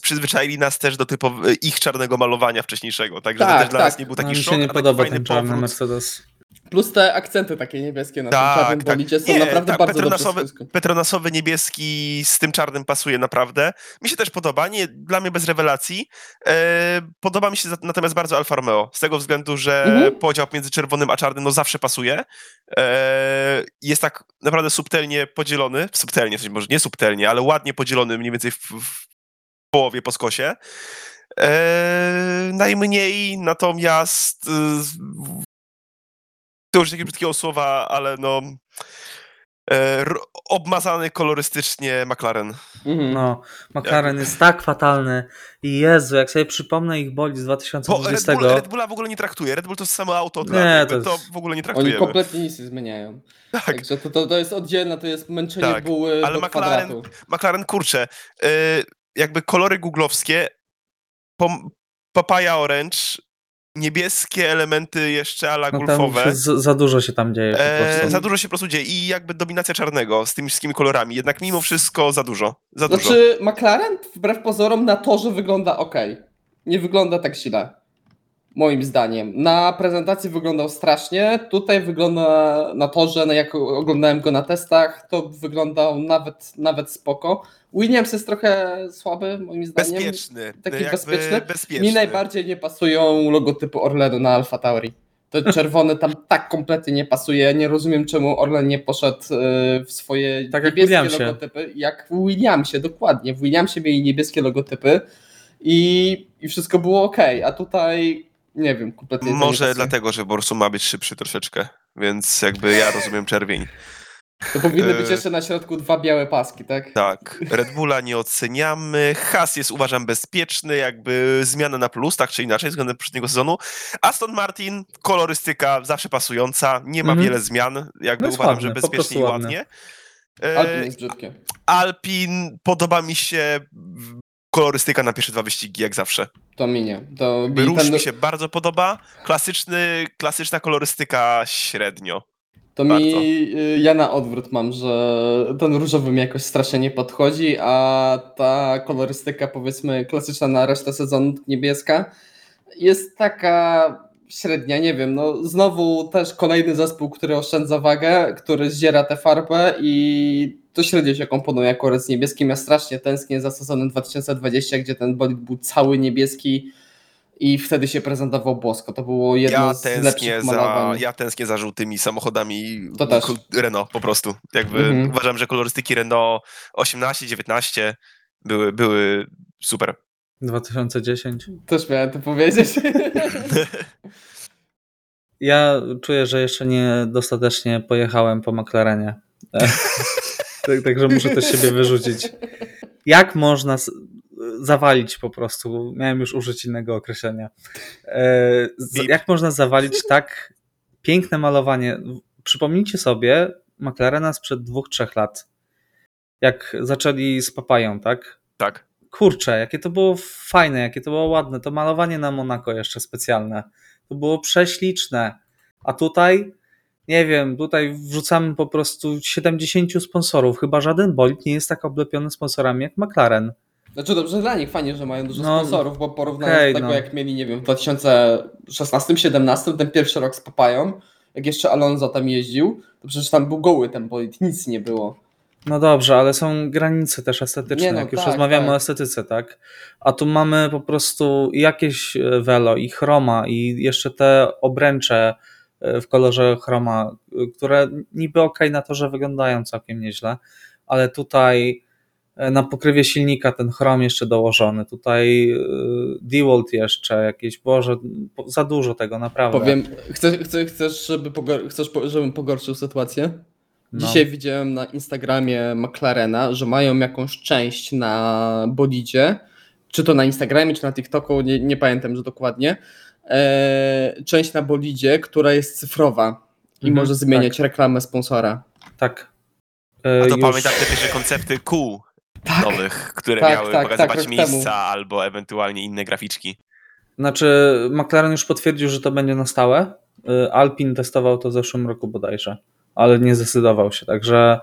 przyzwyczaili nas też do typu ich czarnego malowania wcześniejszego, także tak, to też dla tak. nas nie był taki no, szok, mi się nie podoba ten czarny powrót. Mercedes. Plus te akcenty takie niebieskie na tak, tym czarnym tak. bolidzie są nie, naprawdę tak, bardzo petronasowy, petronasowy niebieski z tym czarnym pasuje naprawdę. Mi się też podoba, nie, dla mnie bez rewelacji. E, podoba mi się natomiast bardzo Alfa Romeo, z tego względu, że mhm. podział między czerwonym a czarnym no zawsze pasuje. E, jest tak naprawdę subtelnie podzielony, subtelnie, w sensie może nie subtelnie, ale ładnie podzielony mniej więcej w, w połowie po skosie. E, najmniej natomiast to już takiego brzydkiego słowa, ale no e, obmazany kolorystycznie McLaren. Mhm. No, McLaren jest tak fatalny i Jezu, jak sobie przypomnę ich boli z 2020. Bo Red, Bull, Red Bulla w ogóle nie traktuje. Red Bull to jest samo auto od nie, to, to, w ogóle nie traktuje. Oni kompletnie nic nie zmieniają. Tak. Także to, to, to jest oddzielne, to jest męczenie tak, buły ale do McLaren, kwadratu. McLaren, kurczę, yy, jakby kolory googlowskie Papaya Orange niebieskie elementy jeszcze ala no golfowe. Z, za dużo się tam dzieje. E, za dużo się po prostu dzieje i jakby dominacja czarnego z tymi wszystkimi kolorami. Jednak mimo wszystko za dużo. Za znaczy, dużo. McLaren wbrew pozorom na torze wygląda ok. Nie wygląda tak źle. Moim zdaniem. Na prezentacji wyglądał strasznie. Tutaj wygląda na torze, no jak oglądałem go na testach, to wyglądał nawet, nawet spoko. Williams jest trochę słaby, moim zdaniem. Bezpieczny. Taki bezpieczny. bezpieczny. Mi najbardziej nie pasują logotypy Orlenu na Alfa Tauri. To czerwone tam tak kompletnie nie pasuje. Nie rozumiem, czemu Orlen nie poszedł e, w swoje tak niebieskie jak logotypy. Jak w Williamsie, dokładnie. W Williamsie mieli niebieskie logotypy i, i wszystko było ok. A tutaj nie wiem, kompletnie. Może dlatego, że Borsu ma być szybszy troszeczkę, więc jakby ja rozumiem czerwień. To powinny być e, jeszcze na środku dwa białe paski, tak? Tak. Red Bulla nie oceniamy. Has jest uważam bezpieczny, jakby zmiana na plus, tak czy inaczej, względem poprzedniego sezonu. Aston Martin, kolorystyka zawsze pasująca, nie ma mm -hmm. wiele zmian, jakby no uważam, ładne, że bezpiecznie i ładnie. E, Alpin jest brzydkie. Alpin podoba mi się kolorystyka na pierwsze dwa wyścigi, jak zawsze. To minie. To Róż mi się bardzo podoba. Klasyczny, klasyczna kolorystyka średnio. To Bardzo. mi, y, ja na odwrót mam, że ten różowy mi jakoś strasznie nie podchodzi, a ta kolorystyka powiedzmy klasyczna na resztę sezonu niebieska jest taka średnia, nie wiem, no znowu też kolejny zespół, który oszczędza wagę, który zdziera tę farbę i to średnio się komponuje akurat z niebieskim. Ja strasznie tęsknię za sezonem 2020, gdzie ten bolid był cały niebieski i wtedy się prezentował bosko. To było jedno Ja z tęsknię, lepszych za, malowań. ja tęsknię za żółtymi samochodami To też. Renault po prostu. Jakby Mhm. uważam, że kolorystyki Renault 18, 19 były, były super. 2010. Też miałem to powiedzieć. Ja czuję, że jeszcze nie dostatecznie pojechałem po McLarenie. Tak- Także muszę też siebie wyrzucić. Jak można zawalić po prostu? Miałem już użyć innego określenia. E. Jak można zawalić tak piękne malowanie? Przypomnijcie sobie McLarena sprzed dwóch, trzech lat. Jak zaczęli z papają, tak? Tak. kurczę, jakie to było fajne, jakie to było ładne. To malowanie na Monako jeszcze specjalne. To było prześliczne. A tutaj, nie wiem, tutaj wrzucamy po prostu 70 sponsorów. Chyba żaden bolid nie jest tak oblepiony sponsorami jak McLaren. Znaczy dobrze dla nich, fajnie, że mają dużo No, sponsorów, bo porównując okej, do tego, no. jak mieli, nie wiem, w 2016-17, ten pierwszy rok z Papają, jak jeszcze Alonso tam jeździł, to przecież tam był goły ten bolid, nic nie było. No dobrze, ale są granice też estetyczne, Nie no, jak już tak, rozmawiamy tak. o estetyce, tak? A tu mamy po prostu jakieś e, velo i chroma i jeszcze te obręcze e, w kolorze chroma, e, które niby ok na to, że wyglądają całkiem nieźle, ale tutaj e, na pokrywie silnika ten chrom jeszcze dołożony, tutaj e, DeWalt jeszcze jakieś, boże, za dużo tego, naprawdę. Powiem, chcesz, chcesz, chcesz, żeby pogor- chcesz, żebym pogorszył sytuację? No. Dzisiaj widziałem na Instagramie McLarena, że mają jakąś część na bolidzie, czy to na Instagramie, czy na TikToku, nie, nie pamiętam już dokładnie, e, część na bolidzie, która jest cyfrowa i Mhm, może zmieniać reklamę sponsora. Tak. E, A to już- pamiętam te pierwsze koncepty kół Tak, nowych, które tak, miały tak, pokazywać tak, rok miejsca temu. albo ewentualnie inne graficzki. Znaczy, McLaren już potwierdził, że to będzie na stałe. Y, Alpin testował to w zeszłym roku bodajże, ale nie zdecydował się, także.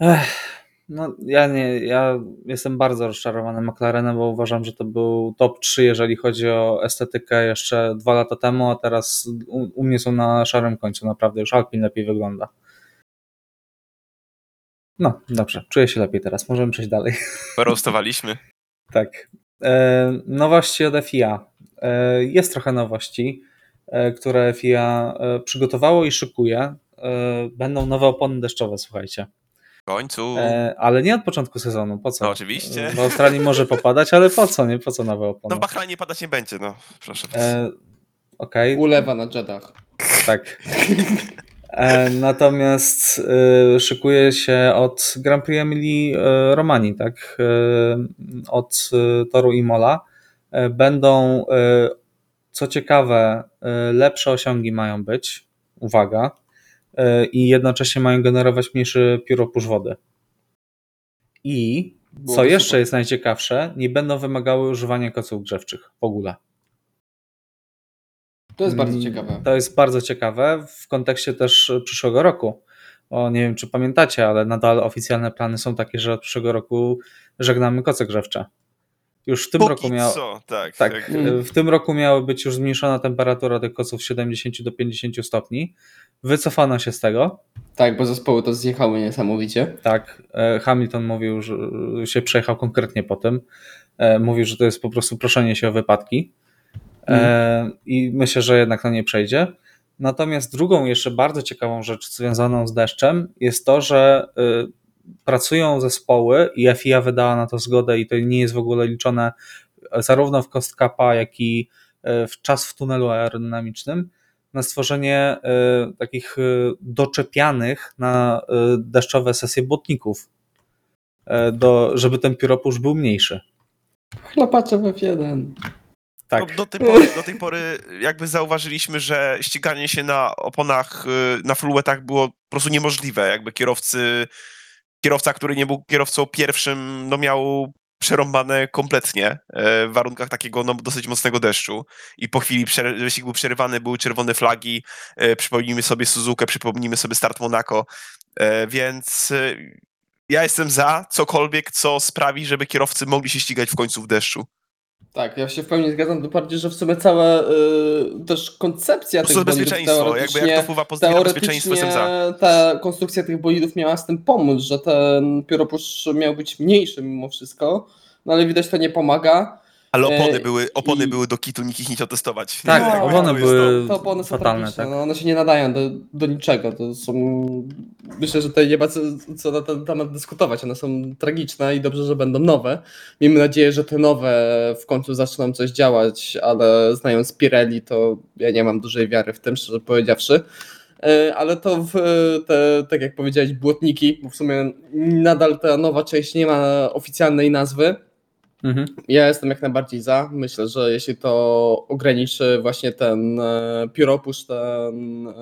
Ech, no, ja nie, ja jestem bardzo rozczarowany McLarenem, bo uważam, że to był top 3, jeżeli chodzi o estetykę jeszcze dwa lata temu, a teraz u, u mnie są na szarym końcu, naprawdę już Alpin lepiej wygląda. No, dobrze, czuję się lepiej teraz, możemy przejść dalej. Roastowaliśmy. Tak. E, nowości od FIA. E, jest trochę nowości, e, które FIA e, przygotowało i szykuje. E, będą nowe opony deszczowe, słuchajcie. W końcu. E, ale nie od początku sezonu. Po co? No oczywiście. W Australii może popadać, ale po co? Nie po co nowe opony? No w Bahrajnie padać nie będzie, no. Proszę. E, Okej, ulewa na jetach. tak. E, natomiast e, szykuje się od Grand Prix Emilii e, Romani, tak? Od toru Imola. Będą, co ciekawe, lepsze osiągi mają być. Uwaga. I jednocześnie mają generować mniejszy pióropusz wody. I co jeszcze jest najciekawsze, nie będą wymagały używania koców grzewczych w ogóle. To jest bardzo Mm, ciekawe. To jest bardzo ciekawe w kontekście też przyszłego roku. O, nie wiem, czy pamiętacie, ale nadal oficjalne plany są takie, że od przyszłego roku żegnamy koce grzewcze. Już w tym Póki roku miał. co, tak. Tak, Mm. w tym roku miały być już zmniejszona temperatura tych koców z 70 do 50 stopni. Wycofano się z tego. Tak, bo zespoły to zjechały niesamowicie. Tak, e, Hamilton mówił, że się przejechał konkretnie po tym. E, Mówił, że to jest po prostu proszenie się o wypadki. E, I myślę, że jednak na nie przejdzie. Natomiast drugą jeszcze bardzo ciekawą rzecz związaną z deszczem jest to, że y, pracują zespoły i FIA wydała na to zgodę i to nie jest w ogóle liczone zarówno w cost capa, jak i y, w czas w tunelu aerodynamicznym na stworzenie y, takich y, doczepianych na y, deszczowe sesje błotników, y, do, żeby ten pióropusz był mniejszy. Chlapacze w F1. Tak. No, do, tej pory, do tej pory jakby zauważyliśmy, że ściganie się na oponach, y, na fluetach było po prostu niemożliwe. Jakby kierowcy, kierowca, który nie był kierowcą pierwszym, no miał przerąbane kompletnie e, w warunkach takiego no, dosyć mocnego deszczu i po chwili przer- wyścig był przerywany, były czerwone flagi, e, przypomnijmy sobie Suzukę, przypomnijmy sobie start Monaco, e, więc ja jestem za cokolwiek, co sprawi, żeby kierowcy mogli się ścigać w końcu w deszczu. Tak, ja się w pełni zgadzam, tym bardziej, że w sumie cała y, też koncepcja tych prostu bolidów bezpieczeństwo, jakby jak to wpływa pozytywnie na bezpieczeństwo, jestem za. ta konstrukcja tych bolidów miała z tym pomóc, że ten pióropusz miał być mniejszy mimo wszystko, no ale widać to nie pomaga. Ale opony, E, były, opony i- były do kitu, nikt ich nie chciał testować. Tak, No, opony to jest były To opony są fatalne, tragiczne, tak. no, one się nie nadają do, do niczego. To są. Myślę, że tutaj nie ma co, co na ten temat dyskutować. One są tragiczne i dobrze, że będą nowe. Miejmy nadzieję, że te nowe w końcu zaczną coś działać, ale znając Pirelli, to ja nie mam dużej wiary w tym, szczerze powiedziawszy. E, Ale to w te, tak jak powiedziałeś, błotniki, bo w sumie nadal ta nowa część nie ma oficjalnej nazwy. Mhm. Ja jestem jak najbardziej za. Myślę, że jeśli to ograniczy właśnie ten e, pióropusz, ten e,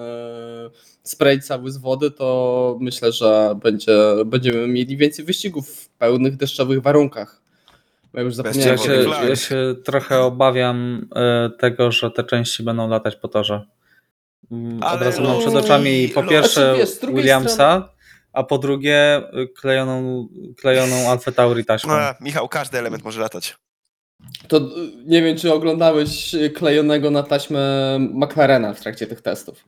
spray cały z wody, to myślę, że będzie, będziemy mieli więcej wyścigów w pełnych deszczowych warunkach. Ja już Ja zapomniałem. się, ja się trochę obawiam e, tego, że te części będą latać po torze. Mm, Od Ale razu mam przed Loi- oczami po Loi- pierwsze Znaczy, wiesz, Williamsa, strony- a po drugie y, klejoną, klejoną Alfa Tauri taśmą. A, Michał, każdy element może latać. To e, nie wiem, czy oglądałeś klejonego na taśmę McLarena w trakcie tych testów.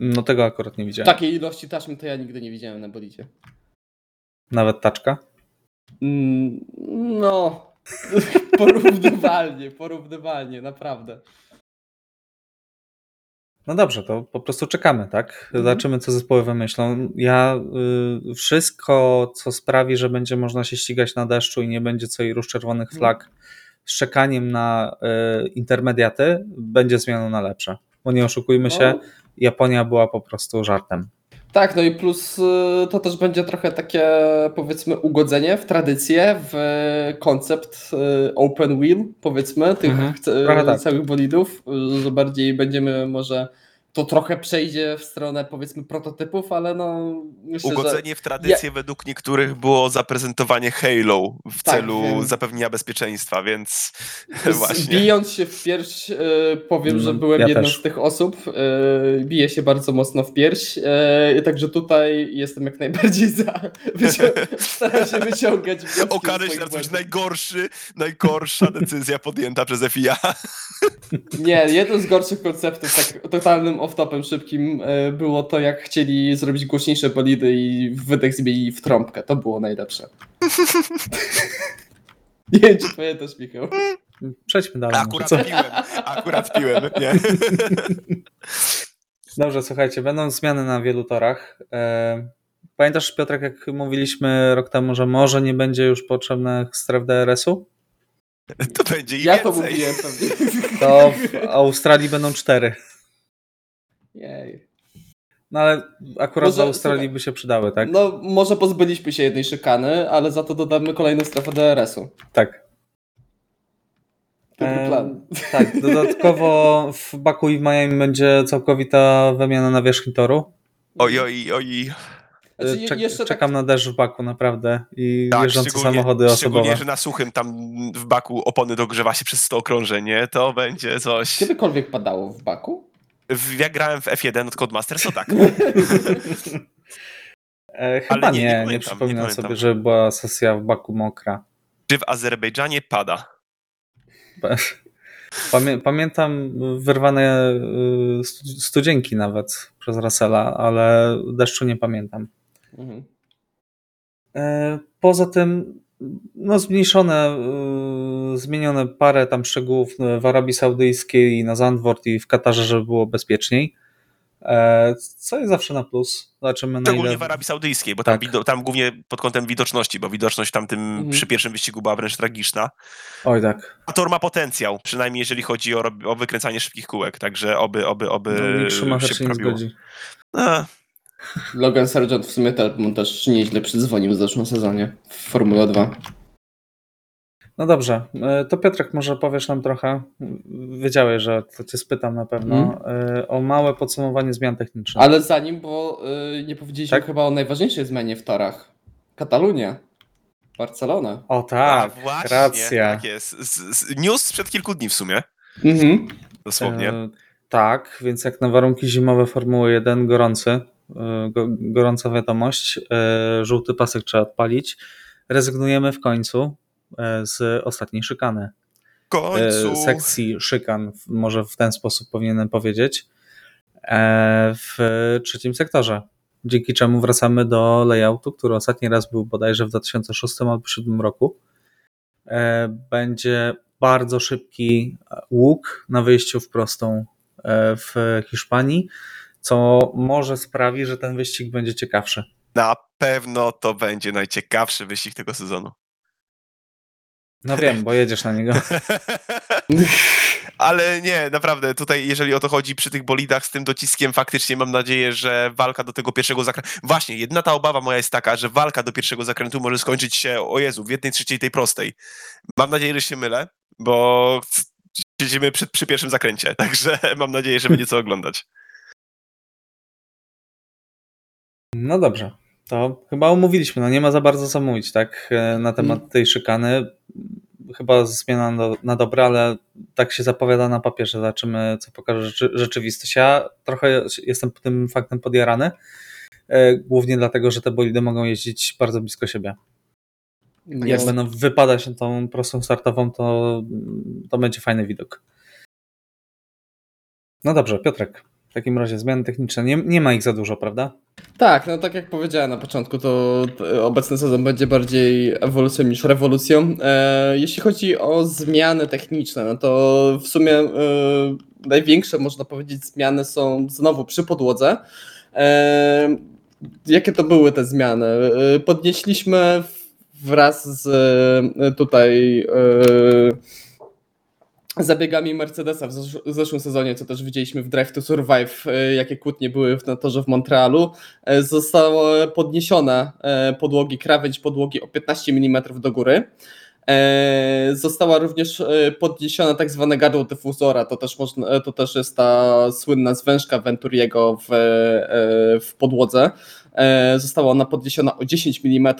No tego akurat nie widziałem. Takiej ilości taśmy to ja nigdy nie widziałem na bolidzie. Nawet taczka. Mm, No, porównywalnie, porównywalnie, naprawdę. No dobrze, to po prostu czekamy, tak? Mhm. Zobaczymy, co zespoły wymyślą. Ja y, wszystko, co sprawi, że będzie można się ścigać na deszczu i nie będzie co i róż czerwonych Mhm. flag z czekaniem na y, intermediaty, będzie zmianą na lepsze. Bo nie oszukujmy się. Japonia była po prostu żartem. Tak, no i plus y, to też będzie trochę takie powiedzmy ugodzenie w tradycję, w koncept y, open wheel powiedzmy tych Mhm, tak. całych bolidów, y, że bardziej będziemy może to trochę przejdzie w stronę powiedzmy prototypów, ale no myślę, że Ugodzenie w tradycję według niektórych było zaprezentowanie Halo w Tak, celu wiem. zapewnienia bezpieczeństwa, więc właśnie. Bijąc się w pierś, e, powiem, że Mm, byłem ja jedną też. z tych osób. E, biję się bardzo mocno w pierś, e, także tutaj jestem jak najbardziej za. Wycią- staram się wyciągać swoich na coś najgorszy, najgorsza decyzja podjęta przez FIA. Nie, jeden z gorszych konceptów, tak totalnym off-topem szybkim, e, było to, jak chcieli zrobić głośniejsze bolidy i wydech zmienili w trąbkę. To było najlepsze. Nie wiem, czy pamiętasz, Michał. Przejdźmy dalej. Akurat co? piłem, akurat piłem, nie? Dobrze, słuchajcie, będą zmiany na wielu torach. E, Pamiętasz, Piotrek, jak mówiliśmy rok temu, że może nie będzie już potrzebnych stref DRS-u? To będzie i Ja to więcej. mówiłem pewnie. To w Australii będą cztery. Jej. No ale akurat Może- w Australii by się przydały, tak? No, może pozbyliśmy się jednej szykany, ale za to dodamy kolejną strefę DRS-u. Tak. Dobry plan. Tak, dodatkowo w Baku i w Miami będzie całkowita wymiana nawierzchni toru. Oj, oj, oj. Znaczy, Czek- jeszcze czekam tak, na deszcz w Baku, naprawdę. I Tak, jeżdżące szczególnie, samochody szczególnie, osobowe. że na suchym tam w baku opony dogrzewa się przez 100 okrążeń, nie? To będzie coś. Kiedykolwiek padało w Baku? W- Jak grałem w F1 od Codemasters, to tak. E, chyba nie- nie, nie nie, pamiętam, nie przypominam pamiętam. sobie, że była sesja w Baku mokra. Czy w Azerbejdżanie pada? Pamię pamiętam wyrwane y, stu- studzienki nawet przez Russella, ale deszczu nie pamiętam. Mhm. E, Poza tym, no zmniejszone, y, zmienione parę tam szczegółów w Arabii Saudyjskiej, na Zandvoort i w Katarze, żeby było bezpieczniej. E, Co jest zawsze na plus. Zobaczymy na Szczególnie ile... w Arabii Saudyjskiej, bo tam, Tak. wido- tam głównie pod kątem widoczności, bo widoczność w tamtym Mhm. przy pierwszym wyścigu była wręcz tragiczna. Oj tak. A tor ma potencjał, przynajmniej jeżeli chodzi o, o wykręcanie szybkich kółek, także oby, oby, oby No, się poprawiło. zgodzi. Logan Sargent w sumie też, mu też nieźle przydzwonił w zeszłym sezonie w Formule 2. No dobrze, e, to Piotrek, może powiesz nam trochę, wiedziałeś, że to cię spytam na pewno, e, o małe podsumowanie zmian technicznych. Ale zanim, bo y, nie powiedzieliśmy Tak? chyba o najważniejszej zmianie w torach. Katalunia. Barcelona. O tak, a właśnie, racja. tak jest. Z, z, news sprzed kilku dni w sumie, Mhm. dosłownie. E, tak, więc jak na warunki zimowe Formuły 1 gorący, e, go, gorąca wiadomość, e, żółty pasek trzeba odpalić. Rezygnujemy w końcu e, z ostatniej szykany. w końcu. e, sekcji szykan, może w ten sposób powinienem powiedzieć, e, w trzecim sektorze. Dzięki czemu wracamy do layoutu, który ostatni raz był bodajże w 2006 albo 2007 roku. e, będzie bardzo szybki łuk na wyjściu w prostą e, w Hiszpanii, co może sprawi, że ten wyścig będzie ciekawszy. Na pewno to będzie najciekawszy wyścig tego sezonu. No wiem, bo jedziesz na niego. Ale nie, naprawdę, tutaj jeżeli o to chodzi przy tych bolidach z tym dociskiem, faktycznie mam nadzieję, że walka do tego pierwszego zakrętu... Właśnie, jedna ta obawa moja jest taka, że walka do pierwszego zakrętu może skończyć się, o Jezu, w jednej trzeciej tej prostej. Mam nadzieję, że się mylę, bo siedzimy przy, przy pierwszym zakręcie, także mam nadzieję, że będzie co oglądać. No dobrze, to chyba umówiliśmy. No nie ma za bardzo co mówić, tak? E, na temat mm. tej szykany. Chyba zmiana na, na dobre, ale tak się zapowiada na papierze. Zobaczymy, co pokaże rzeczy, rzeczywistość. Ja trochę jestem tym faktem podjarany. E, głównie dlatego, że te bolidy mogą jeździć bardzo blisko siebie. No. Jak będą wypadać na tą prostą startową, to, to będzie fajny widok. No dobrze, Piotrek. W takim razie zmiany techniczne. Nie, nie ma ich za dużo, prawda? Tak, no tak jak powiedziałem na początku, to, to obecny sezon będzie bardziej ewolucją niż rewolucją. E, jeśli chodzi o zmiany techniczne, no to w sumie e, największe, można powiedzieć, zmiany są znowu przy podłodze. E, jakie to były te zmiany? E, podnieśliśmy wraz z e, tutaj e, zabiegami Mercedesa w zeszłym sezonie, co też widzieliśmy w Drive to Survive, e, jakie kłótnie były na torze w Montrealu, e, zostały podniesione e, podłogi, krawędź podłogi o 15 mm do góry. Została również podniesiona tak zwane gardło dyfuzora, to też, można, to też jest ta słynna zwężka Venturiego w, w podłodze. Została ona podniesiona o 10 mm.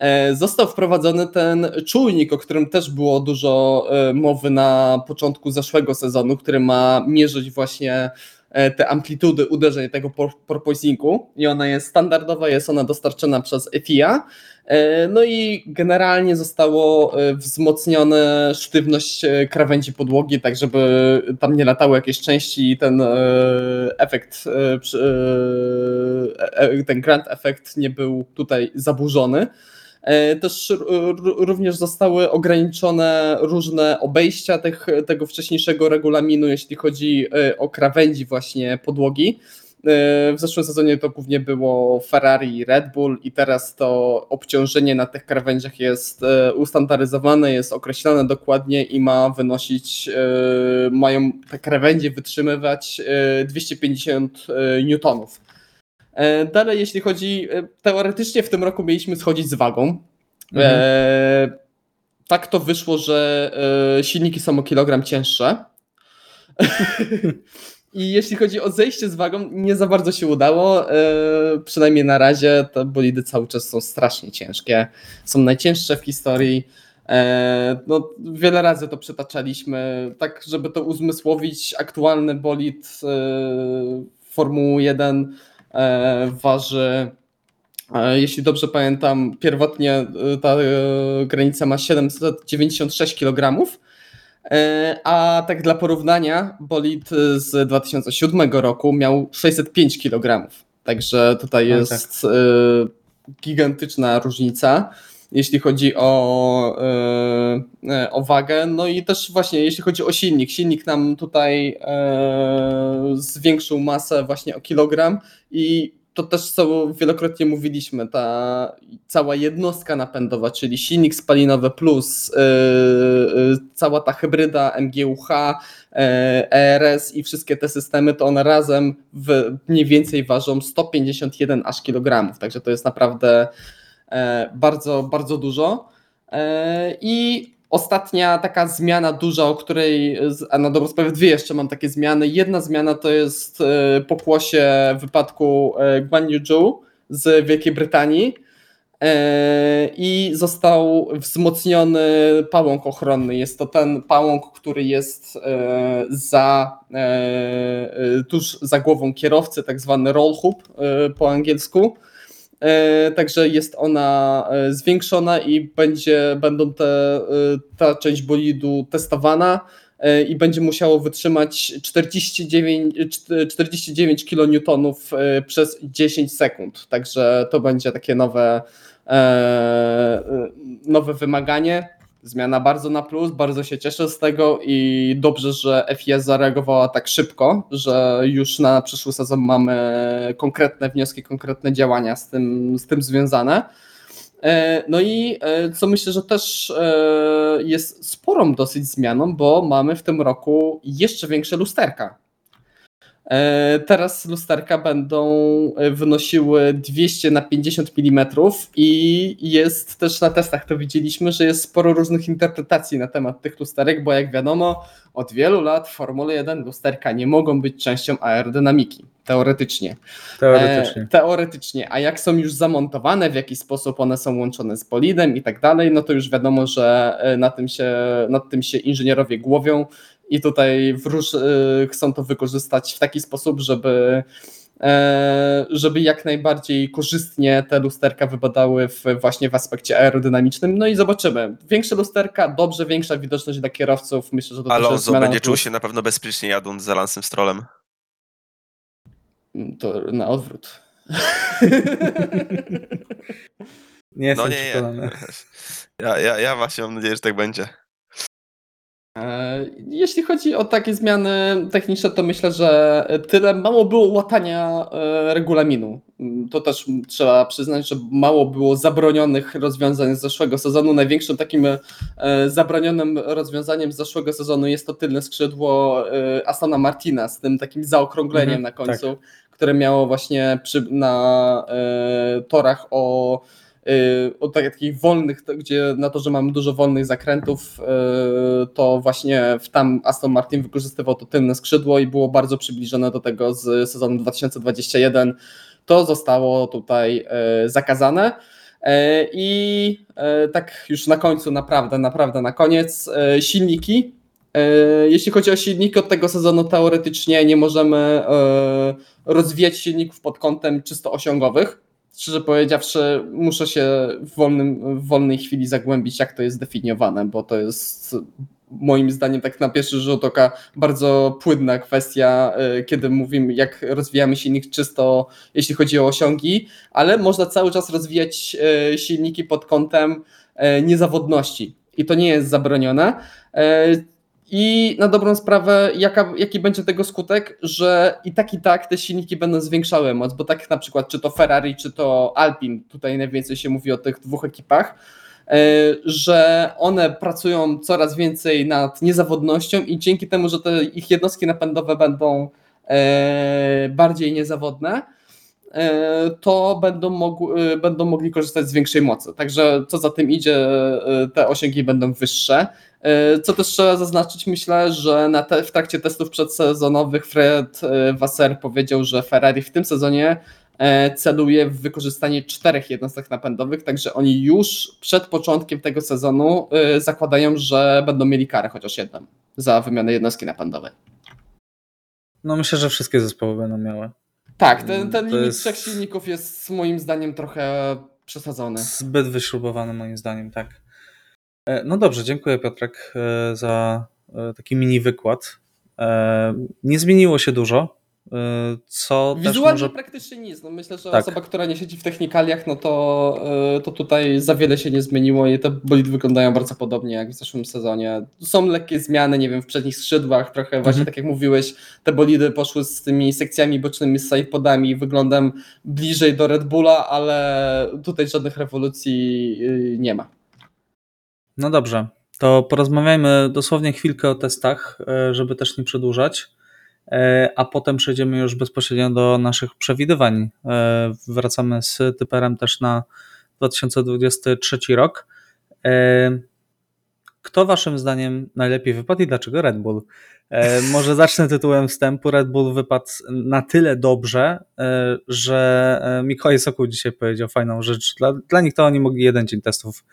E, został wprowadzony ten czujnik, o którym też było dużo e, mowy na początku zeszłego sezonu, który ma mierzyć właśnie e, te amplitudy uderzeń tego porpoisingu i ona jest standardowa, jest ona dostarczona przez FIA. No i generalnie zostało wzmocnione sztywność krawędzi podłogi, tak żeby tam nie latały jakieś części i ten efekt, ten grand efekt nie był tutaj zaburzony. E, też również zostały ograniczone różne obejścia tych, tego wcześniejszego regulaminu, jeśli chodzi e, o krawędzi właśnie podłogi. E, w zeszłym sezonie to głównie było Ferrari i Red Bull i teraz to obciążenie na tych krawędziach jest ustandaryzowane, jest określone dokładnie i ma wynosić, mają te krawędzie wytrzymywać 250 newtonów. E, dalej, jeśli chodzi, e, teoretycznie w tym roku mieliśmy schodzić z wagą. Mhm. E, tak to wyszło, że e, silniki są o kilogram cięższe. I jeśli chodzi o zejście z wagą, nie za bardzo się udało. E, przynajmniej na razie te bolidy cały czas są strasznie ciężkie. Są najcięższe w historii. E, no, wiele razy to przytaczaliśmy, tak żeby to uzmysłowić. Aktualny bolid Formuły 1 E, waży, e, jeśli dobrze pamiętam, pierwotnie e, ta granica ma 796 kg. A tak dla porównania, bolid z 2007 roku miał 605 kg. Także tutaj no, jest tak. gigantyczna różnica, jeśli chodzi o, o wagę. No i też właśnie jeśli chodzi o silnik. Silnik nam tutaj zwiększył masę właśnie o kilogram i to też co wielokrotnie mówiliśmy, ta cała jednostka napędowa, czyli silnik spalinowy plus cała ta hybryda MGUH, ERS i wszystkie te systemy, to one razem w, mniej więcej ważą 151 aż kilogramów, także to jest naprawdę bardzo, bardzo dużo. I Ostatnia taka zmiana duża, o której, a na dobrą sprawę dwie jeszcze mam takie zmiany. Jedna zmiana to jest e, pokłosie wypadku e, Guan Yu z Wielkiej Brytanii e, i został wzmocniony pałąk ochronny. Jest to ten pałąk, który jest za, tuż za głową kierowcy, tak zwany roll hoop po angielsku. E, także jest ona e, zwiększona i będzie, będą te, e, ta część bolidu testowana i będzie musiało wytrzymać 49, 49 kN przez 10 sekund. Także to będzie takie nowe, nowe wymaganie. Zmiana bardzo na plus, bardzo się cieszę z tego i dobrze, że FIS zareagowała tak szybko, że już na przyszły sezon mamy konkretne wnioski, konkretne działania z tym, z tym związane. E, no i e, co myślę, że też e, jest sporą dosyć zmianą, bo mamy w tym roku jeszcze większe lusterka. Teraz lusterka będą wynosiły 200 na 50 mm i jest też na testach to widzieliśmy, że jest sporo różnych interpretacji na temat tych lusterek, bo jak wiadomo, od wielu lat w Formule 1 lusterka nie mogą być częścią aerodynamiki. Teoretycznie. Teoretycznie. E, teoretycznie. A jak są już zamontowane, w jaki sposób one są łączone z bolidem i tak dalej, no to już wiadomo, że e, na tym się, nad tym się inżynierowie głowią i tutaj wróż, e, chcą to wykorzystać w taki sposób, żeby e, żeby jak najbardziej korzystnie te lusterka wypadały w, właśnie w aspekcie aerodynamicznym. No i zobaczymy. Większe lusterka, dobrze, większa widoczność dla kierowców. Myślę, że to Alonso będzie czuł się na pewno bezpiecznie jadąc za Lansem Strollem. To na odwrót. nie no nie, nie. Ja, ja, ja właśnie mam nadzieję, że tak będzie. E, jeśli chodzi o takie zmiany techniczne, to myślę, że tyle mało było łatania e, regulaminu. To też trzeba przyznać, że mało było zabronionych rozwiązań z zeszłego sezonu. Największym takim e, zabronionym rozwiązaniem z zeszłego sezonu jest to tylne skrzydło Astona Martina z tym takim zaokrągleniem mhm, na końcu, tak. które miało właśnie przy, na torach o od takich wolnych, gdzie na to, że mamy dużo wolnych zakrętów, y, to właśnie w tam Aston Martin wykorzystywał to tylne skrzydło i było bardzo przybliżone do tego z sezonu 2021. To zostało tutaj y, zakazane. I tak już na końcu, naprawdę, naprawdę na koniec, silniki. Jeśli chodzi o silniki od tego sezonu, teoretycznie nie możemy rozwijać silników pod kątem czysto osiągowych szczerze powiedziawszy, muszę się w, wolnym, w wolnej chwili zagłębić, jak to jest zdefiniowane, bo to jest moim zdaniem tak na pierwszy rzut oka bardzo płynna kwestia, y, kiedy mówimy, jak rozwijamy silnik czysto, jeśli chodzi o osiągi, ale można cały czas rozwijać y, silniki pod kątem y, niezawodności. I to nie jest zabronione. I na dobrą sprawę, jaka, jaki będzie tego skutek, że i tak i tak te silniki będą zwiększały moc, bo tak na przykład czy to Ferrari, czy to Alpine, tutaj najwięcej się mówi o tych dwóch ekipach, e, że one pracują coraz więcej nad niezawodnością i dzięki temu, że te ich jednostki napędowe będą e, bardziej niezawodne, e, to będą, będą mogli korzystać z większej mocy. Także co za tym idzie, te osiągi będą wyższe. E, co też trzeba zaznaczyć, myślę, że te, w trakcie testów przedsezonowych Fred e, Wasser powiedział, że Ferrari w tym sezonie e, celuje w wykorzystanie czterech jednostek napędowych, także oni już przed początkiem tego sezonu zakładają, że będą mieli karę chociaż jedną za wymianę jednostki napędowej. No myślę, że wszystkie zespoły będą miały. Tak, ten, ten limit jest... trzech silników jest moim zdaniem trochę przesadzony. Zbyt wyśrubowany moim zdaniem, tak. E, no dobrze, dziękuję Piotrek e, za e, taki mini wykład. Nie zmieniło się dużo. Co Wizualnie może... praktycznie nic. No myślę, że tak. osoba, która nie siedzi w technikaliach, no to, to tutaj za wiele się nie zmieniło i te bolidy wyglądają bardzo podobnie jak w zeszłym sezonie. Są lekkie zmiany, nie wiem, w przednich skrzydłach, trochę mhm. właśnie tak jak mówiłeś, te bolidy poszły z tymi sekcjami bocznymi, z sidepodami, wyglądem bliżej do Red Bulla, ale tutaj żadnych rewolucji y, nie ma. No dobrze, to porozmawiajmy dosłownie chwilkę o testach, e, żeby też nie przedłużać, e, a potem przejdziemy już bezpośrednio do naszych przewidywań. E, wracamy z typerem też na 2023 rok. Kto waszym zdaniem najlepiej wypadł i dlaczego Red Bull? Może zacznę tytułem wstępu. Red Bull wypadł na tyle dobrze, że Mikołaj Sokół dzisiaj powiedział fajną rzecz. Dla, dla nich to oni mogli jeden dzień testów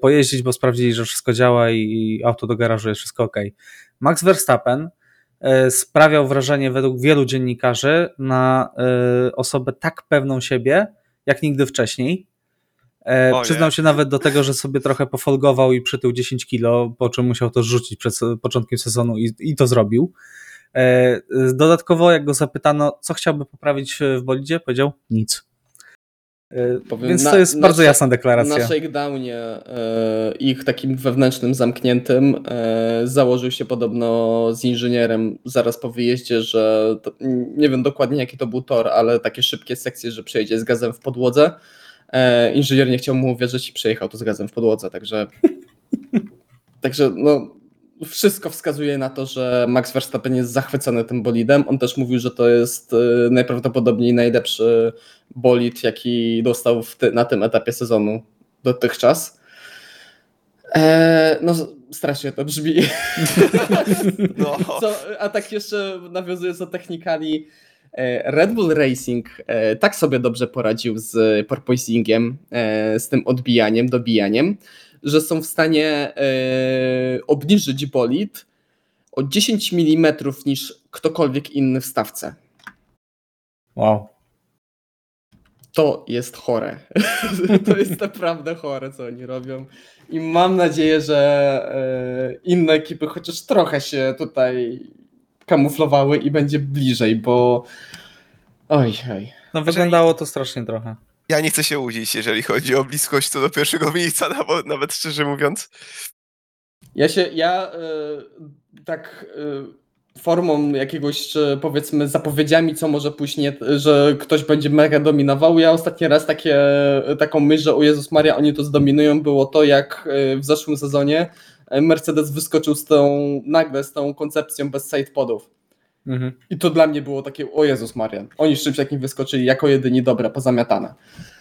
pojeździć, bo sprawdzili, że wszystko działa i auto do garażu jest wszystko ok. Max Verstappen e, sprawiał wrażenie według wielu dziennikarzy na e, osobę tak pewną siebie, jak nigdy wcześniej. Przyznał się nawet do tego, że sobie trochę pofolgował i przytył 10 kilo, po czym musiał to rzucić przed początkiem sezonu i, i to zrobił. Dodatkowo, jak go zapytano, co chciałby poprawić w bolidzie, powiedział nic. Y, Powiem, Więc to jest na bardzo jasna deklaracja. Na shakedownie e, ich takim wewnętrznym zamkniętym e, założył się podobno z inżynierem zaraz po wyjeździe, że to, nie wiem dokładnie jaki to był tor, ale takie szybkie sekcje, że przejedzie z gazem w podłodze. E, inżynier nie chciał mu uwierzyć i przejechał to z gazem w podłodze, także także no wszystko wskazuje na to, że Max Verstappen jest zachwycony tym bolidem. On też mówił, że to jest e, najprawdopodobniej najlepszy bolid, jaki dostał ty, na tym etapie sezonu dotychczas. Eee, no, strasznie to brzmi. No. Co, a tak jeszcze nawiązując do technikali, e, Red Bull Racing e, tak sobie dobrze poradził z porpoisingiem, e, z tym odbijaniem, dobijaniem, że są w stanie e, obniżyć bolid o 10 mm niż ktokolwiek inny w stawce. Wow. To jest chore. to jest naprawdę chore, co oni robią. I mam nadzieję, że e, inne ekipy chociaż trochę się tutaj kamuflowały i będzie bliżej, bo. Oj, oj. No wyglądało to strasznie trochę. Ja nie chcę się łudzić, jeżeli chodzi o bliskość co do pierwszego miejsca, nawet, nawet szczerze mówiąc. Ja się, ja e, tak e, formą jakiegoś, e, powiedzmy, zapowiedziami, co może pójść, nie, że ktoś będzie mega dominował. Ja ostatni raz takie, taką myśl, że o Jezus Maria, oni to zdominują, było to, jak e, w zeszłym sezonie Mercedes wyskoczył z tą, nagle z tą koncepcją bez sidepodów. Mhm. I to dla mnie było takie, o Jezus Maria, oni z czymś takim wyskoczyli jako jedyni dobra, pozamiatane.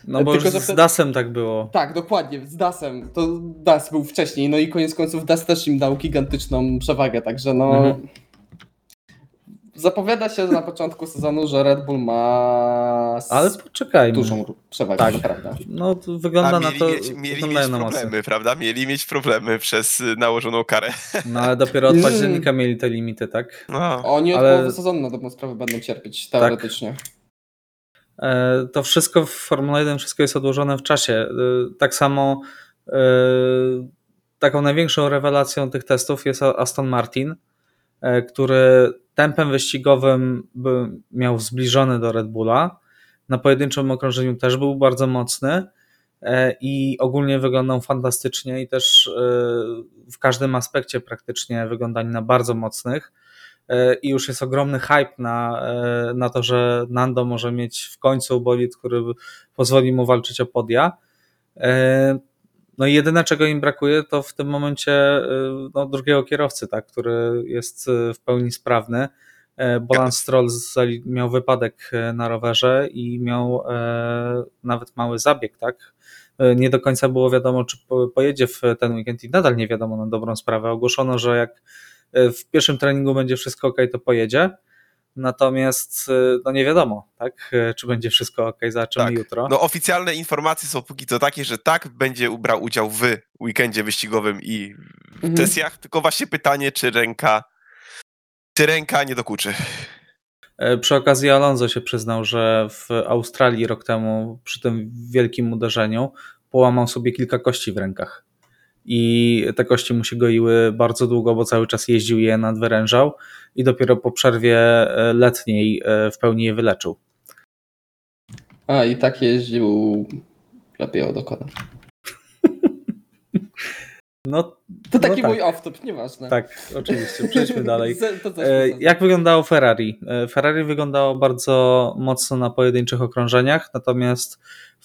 No bo Tylko, już z Dasem tak było. Tak, dokładnie, z Dasem. To Das był wcześniej, no i koniec końców Das też im dał gigantyczną przewagę, także no. Mhm. Zapowiada się na początku sezonu, że Red Bull ma Ale poczekajmy. dużą przewagę, Tak. naprawdę. No to wygląda A na mieli to, mieć, mieli wyglądają mieć na problemy, prawda? Mieli mieć problemy przez y, nałożoną karę. No ale dopiero od Mm. października mieli te limity, tak? No. Oni od Ale- połowy sezonu na dobrą sprawę będą cierpieć, teoretycznie. E, To wszystko w Formule 1 wszystko jest odłożone w czasie. E, Tak samo e, taką największą rewelacją tych testów jest Aston Martin, który tempem wyścigowym miał zbliżony do Red Bulla. Na pojedynczym okrążeniu też był bardzo mocny e, i ogólnie wyglądał fantastycznie i też e, w każdym aspekcie praktycznie wyglądali na bardzo mocnych. E, I już jest ogromny hype na, e, na to, że Nando może mieć w końcu bolid, który pozwoli mu walczyć o podia. No i jedyne, czego im brakuje, to w tym momencie e, no, drugiego kierowcy, tak, który jest e, w pełni sprawny. E, Bolan Stroll miał wypadek e, na rowerze i miał e, nawet mały zabieg, tak. Nie do końca było wiadomo, czy po- pojedzie w ten weekend i nadal nie wiadomo na dobrą sprawę. Ogłoszono, że jak w pierwszym treningu będzie wszystko ok, to pojedzie. Natomiast e, no nie wiadomo, tak, e, czy będzie wszystko ok, zobaczymy Tak. jutro. No oficjalne informacje są póki co takie, że tak, będzie brał udział w weekendzie wyścigowym i w Mhm. sesjach, tylko właśnie pytanie, czy ręka czy ręka nie dokuczy. E, Przy okazji Alonso się przyznał, że w Australii rok temu przy tym wielkim uderzeniu połamał sobie kilka kości w rękach. I te kości mu się goiły bardzo długo, bo cały czas jeździł je nadwyrężał i dopiero po przerwie e, letniej e, w pełni je wyleczył. A i tak jeździł lepiej od Okona. No To taki tak. mój off-top, nieważne. tak, oczywiście, przejdźmy dalej. E, Jak wyglądało Ferrari? Ferrari wyglądało bardzo mocno na pojedynczych okrążeniach, natomiast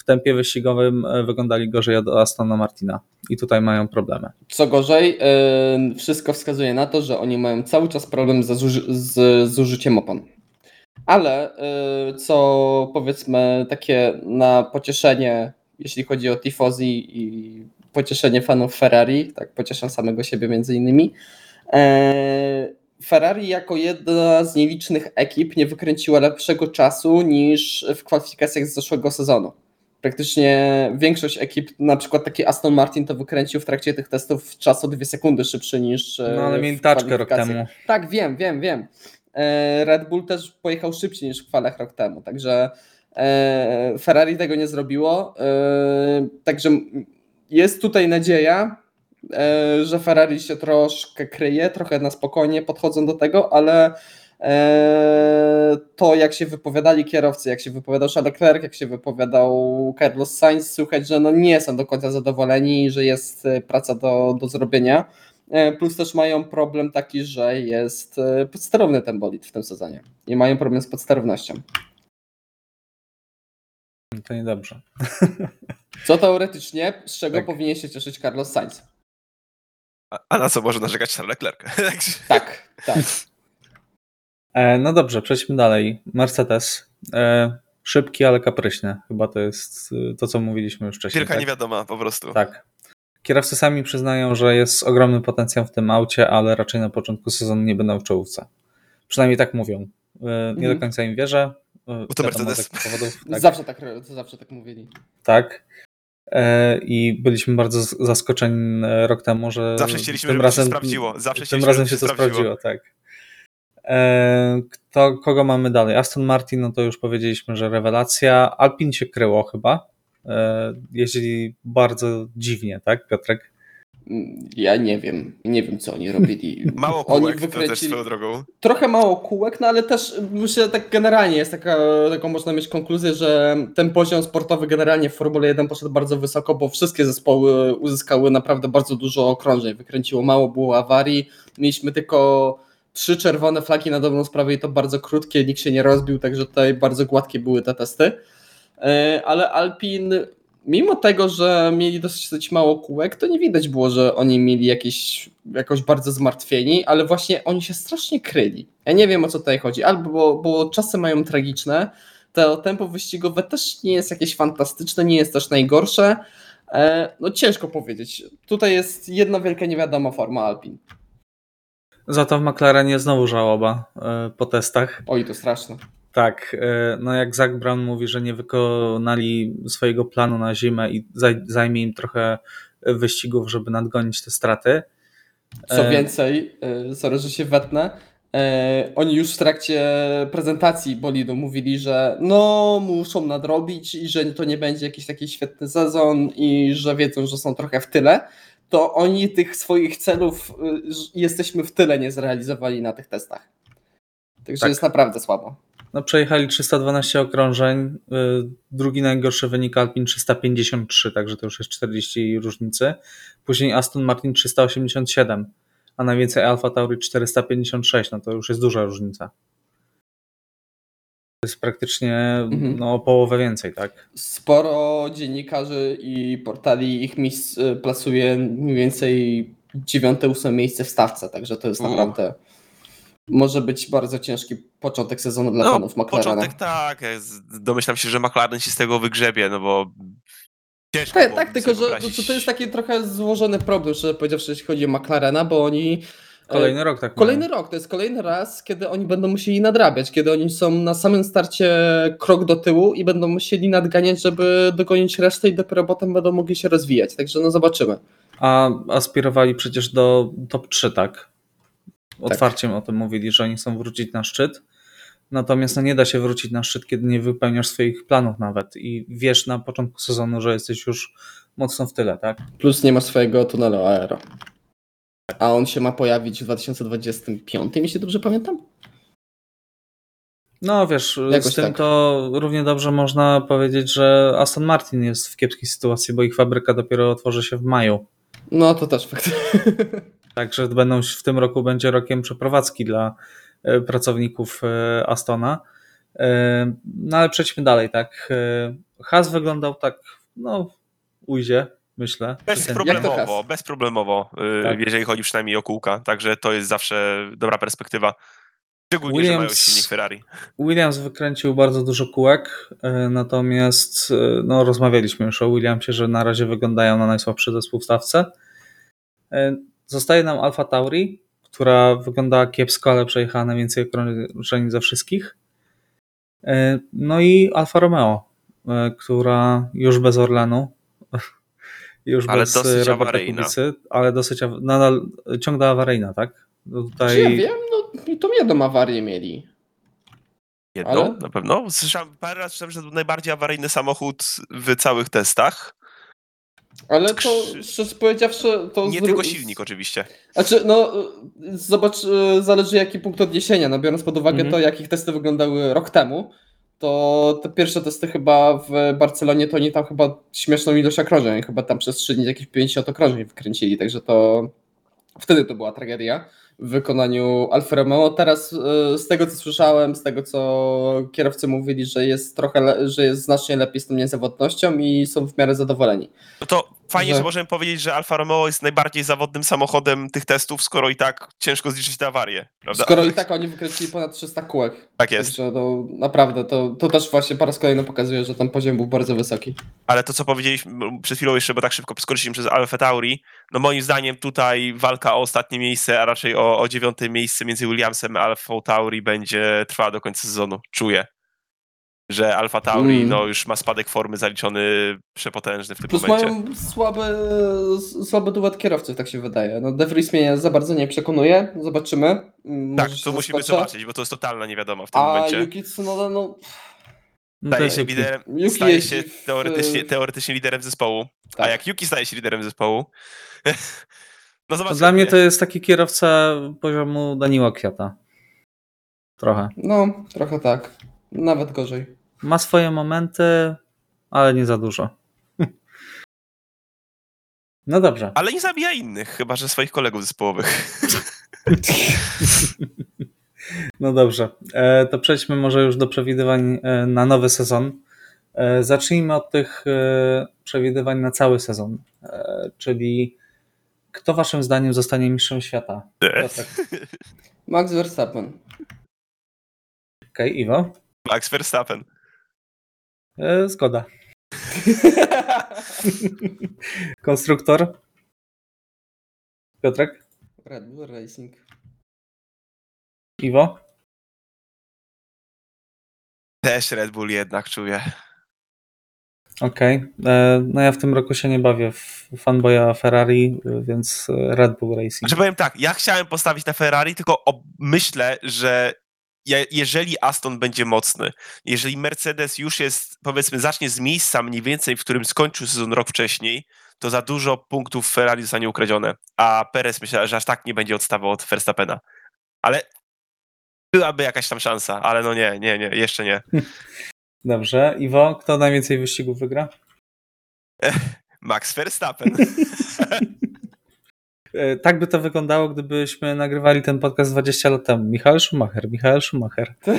tempie wyścigowym e, wyglądali gorzej od Astona Martina i tutaj mają problemy. Co gorzej, yy, wszystko wskazuje na to, że oni mają cały czas problem ze zuży- z zużyciem opon. Ale yy, co powiedzmy takie na pocieszenie, jeśli chodzi o tifozi i pocieszenie fanów Ferrari, tak pocieszam samego siebie między innymi. yy, Ferrari jako jedna z nielicznych ekip nie wykręciła lepszego czasu niż w kwalifikacjach z zeszłego sezonu praktycznie większość ekip, na przykład taki Aston Martin, to wykręcił w trakcie tych testów czas o dwie sekundy szybszy niż. e, No ale w mieli taczkę rok temu. Tak, wiem, wiem, wiem. E, Red Bull też pojechał szybciej niż w kwalach rok temu, także e, Ferrari tego nie zrobiło. e, Także jest tutaj nadzieja, e, że Ferrari się troszkę kryje, trochę na spokojnie podchodzą do tego, ale e, to jak się wypowiadali kierowcy, jak się wypowiadał Charles Leclerc, jak się wypowiadał Carlos Sainz, słychać, że no nie są do końca zadowoleni, że jest e, praca do, do zrobienia. E, plus też mają problem taki, że jest podsterowny ten bolid w tym sezonie i mają problem z podsterownością. To niedobrze. Co teoretycznie, z czego tak. powinien się cieszyć Carlos Sainz. A, a na co może narzekać Charles Leclerc? Tak, tak. E, no dobrze, przejdźmy dalej. Mercedes. E, szybki, ale kapryśny. Chyba to jest e, to, co mówiliśmy już wcześniej. Wielka tak? niewiadoma po prostu. Tak. Kierowcy sami przyznają, że jest ogromny potencjał w tym aucie, ale raczej na początku sezonu nie będą w czołówce. Przynajmniej tak mówią. Nie Mhm. do końca im wierzę. Bo to Mercedes. powodów. Tak. Zawsze, tak, zawsze tak mówili. tak. I byliśmy bardzo zaskoczeni rok temu, że Zawsze chcieliśmy, tym żeby razem, się sprawdziło. Zawsze tym razem żeby się to sprawdziło, sprawdziło. tak. Kto, kogo mamy dalej? Aston Martin, no to już powiedzieliśmy, że rewelacja. Alpin się kryło chyba. E, Jeździli bardzo dziwnie, tak, Piotrek? Ja nie wiem, nie wiem co oni robili. Mało Oni kółek, to też wykręcili swoją drogą. trochę mało kółek, no ale też myślę, że tak generalnie jest taka, taką można mieć konkluzję, że ten poziom sportowy generalnie w Formule 1 poszedł bardzo wysoko, bo wszystkie zespoły uzyskały naprawdę bardzo dużo okrążeń, wykręciło mało, było awarii, mieliśmy tylko trzy czerwone flagi na dobrą sprawę i to bardzo krótkie, nikt się nie rozbił, także tutaj bardzo gładkie były te testy. E, Ale Alpin, mimo tego, że mieli dosyć mało kółek, to nie widać było, że oni mieli jakieś, jakoś bardzo zmartwieni, ale właśnie oni się strasznie kryli. Ja nie wiem o co tutaj chodzi, albo bo, bo czasy mają tragiczne, to tempo wyścigowe też nie jest jakieś fantastyczne, nie jest też najgorsze. E, No ciężko powiedzieć. Tutaj jest jedna wielka niewiadoma forma Alpin. Za to w McLarenie znowu żałoba e, po testach. Oj, to straszne. Tak, e, no jak Zach Brown mówi, że nie wykonali swojego planu na zimę i zaj- zajmie im trochę wyścigów, żeby nadgonić te straty. Co E, więcej, sorry, że się wetnę, oni już w trakcie prezentacji bolidu mówili, że no muszą nadrobić i że to nie będzie jakiś taki świetny sezon i że wiedzą, że są trochę w tyle, to oni tych swoich celów y, jesteśmy w tyle nie zrealizowali na tych testach. Także Tak. jest naprawdę słabo. No, przejechali 312 okrążeń, y, drugi najgorszy wynik Alpin 353, także to już jest 40 różnicy. Później Aston Martin 387, a najwięcej Alfa Tauri 456, no to już jest duża różnica. To jest praktycznie Mhm. no, o połowę więcej, tak? Sporo dziennikarzy i portali ich miejsc plasuje mniej więcej dziewiąte, ósme miejsce w stawce, także to jest naprawdę może być bardzo ciężki początek sezonu dla fanów McLarena. No, początek tak. Domyślam się, że McLaren się z tego wygrzebie, no bo ciężko Tak, tak tylko że wyobrazić- to, to jest taki trochę złożony problem, że powiedziawszy, jeśli chodzi o McLarena, bo oni Kolejny rok tak Kolejny mają. rok, to jest kolejny raz, kiedy oni będą musieli nadrabiać, kiedy oni są na samym starcie krok do tyłu i będą musieli nadganiać, żeby dogonić resztę i dopiero potem będą mogli się rozwijać. Także no zobaczymy. A aspirowali przecież do top 3, tak? Otwarciem o tym mówili, że oni chcą wrócić na szczyt. Natomiast no nie da się wrócić na szczyt, kiedy nie wypełniasz swoich planów nawet i wiesz na początku sezonu, że jesteś już mocno w tyle, tak? Plus nie ma swojego tunelu aero. A on się ma pojawić w 2025, jeśli dobrze pamiętam? No wiesz, Jakoś z tym tak. to równie dobrze można powiedzieć, że Aston Martin jest w kiepskiej sytuacji, bo ich fabryka dopiero otworzy się w maju. No to też fakt. Także będą w tym roku będzie rokiem przeprowadzki dla e, pracowników e, Astona. E, No ale przejdźmy dalej, tak. Has wyglądał tak, no, ujdzie, myślę. Bezproblemowo, bezproblemowo, y, Tak. jeżeli chodzi przynajmniej o kółka, także to jest zawsze dobra perspektywa. Szczególnie, że mają Williams- silnik Ferrari. Williams wykręcił bardzo dużo kółek, e, natomiast e, no, rozmawialiśmy już o Williamsie, że na razie wyglądają na najsłabszy zespół w stawce. Zostaje nam Alfa Tauri, która wyglądała kiepsko, ale przejechała najwięcej okrążeń ze wszystkich. No i Alfa Romeo, która już bez Orlenu, już Ale bez dosyć Roberta awaryjna. Kubicy, ale dosyć nadal ciągle awaryjna, tak? No Czy Tutaj... ja wiem, no i to jedną awarię mieli. Jedną, Ale- na pewno. Słyszałem, parę razy słyszałem, że to był najbardziej awaryjny samochód w całych testach. Ale to, szczerze powiedziawszy, to... Nie tylko silnik oczywiście. Znaczy, no, zobacz, e, zależy jaki punkt odniesienia. No, biorąc pod uwagę Mhm. to, jak ich testy wyglądały rok temu, to te pierwsze testy chyba w Barcelonie, to oni tam chyba śmieszną ilość okrążeń, chyba tam przez 3 dni jakieś 50 okrążeń wykręcili, także to wtedy to była tragedia w wykonaniu Alfa Romeo. Teraz e, z tego, co słyszałem, z tego, co kierowcy mówili, że jest trochę, że jest znacznie lepiej z tą niezawodnością i są w miarę zadowoleni. No to fajnie, Że- że możemy powiedzieć, że Alfa Romeo jest najbardziej zawodnym samochodem tych testów, skoro i tak ciężko zliczyć te awarie, prawda? Skoro i tak oni wykręcili ponad 300 kółek. Tak jest. Także to naprawdę, to, to też właśnie po raz kolejny pokazuje, że ten poziom był bardzo wysoki. Ale to, co powiedzieliśmy przed chwilą jeszcze, bo tak szybko skoczyliśmy przez Alfa Tauri, no moim zdaniem tutaj walka o ostatnie miejsce, a raczej o, o dziewiąte miejsce między Williamsem a Alfa Tauri będzie trwała do końca sezonu. Czuję, że Alfa Tauri Mm. no, już ma spadek formy zaliczony przepotężny w tym Plus momencie. mają słaby, słaby duet kierowców, tak się wydaje. No De Vries mnie za bardzo nie przekonuje, zobaczymy. Mm, Tak, może się to musimy zobaczyć, bo to jest totalna niewiadoma w tym A momencie. Yuki Tsunoda, no No to Staje jest się, liderem, Yuki staje się w- teoretycznie, teoretycznie liderem zespołu. A tak. jak Yuki staje się liderem zespołu, no To zobaczymy. dla mnie to jest taki kierowca poziomu Daniła Kwiata. Trochę. No, trochę tak. Nawet gorzej. Ma swoje momenty, ale nie za dużo. No dobrze. Ale nie zabija innych, chyba że swoich kolegów zespołowych. No dobrze. E, To przejdźmy może już do przewidywań e, na nowy sezon. E, Zacznijmy od tych przewidywań na cały sezon. Czyli kto waszym zdaniem zostanie mistrzem świata? Piotrek. Max Verstappen. Okej, Iwo? Max Verstappen. E, Zgoda. Konstruktor? Piotrek? Red Bull Racing. Iwo? Też Red Bull jednak czuję. Okej. E, No ja w tym roku się nie bawię w fanboya Ferrari, więc Red Bull Racing. Znaczy powiem tak, ja chciałem postawić na Ferrari, tylko myślę, że je- jeżeli Aston będzie mocny, jeżeli Mercedes już jest, powiedzmy, zacznie z miejsca mniej więcej, w którym skończył sezon rok wcześniej, to za dużo punktów Ferrari zostanie ukradzione. A Perez myślę, że aż tak nie będzie odstawał od Verstappena. Ale byłaby jakaś tam szansa, ale no nie, nie, nie, jeszcze nie. Dobrze. Iwo, kto najwięcej wyścigów wygra? Max Verstappen. E, Tak by to wyglądało, gdybyśmy nagrywali ten podcast 20 lat temu. Michał Schumacher, Michał Schumacher. Tak.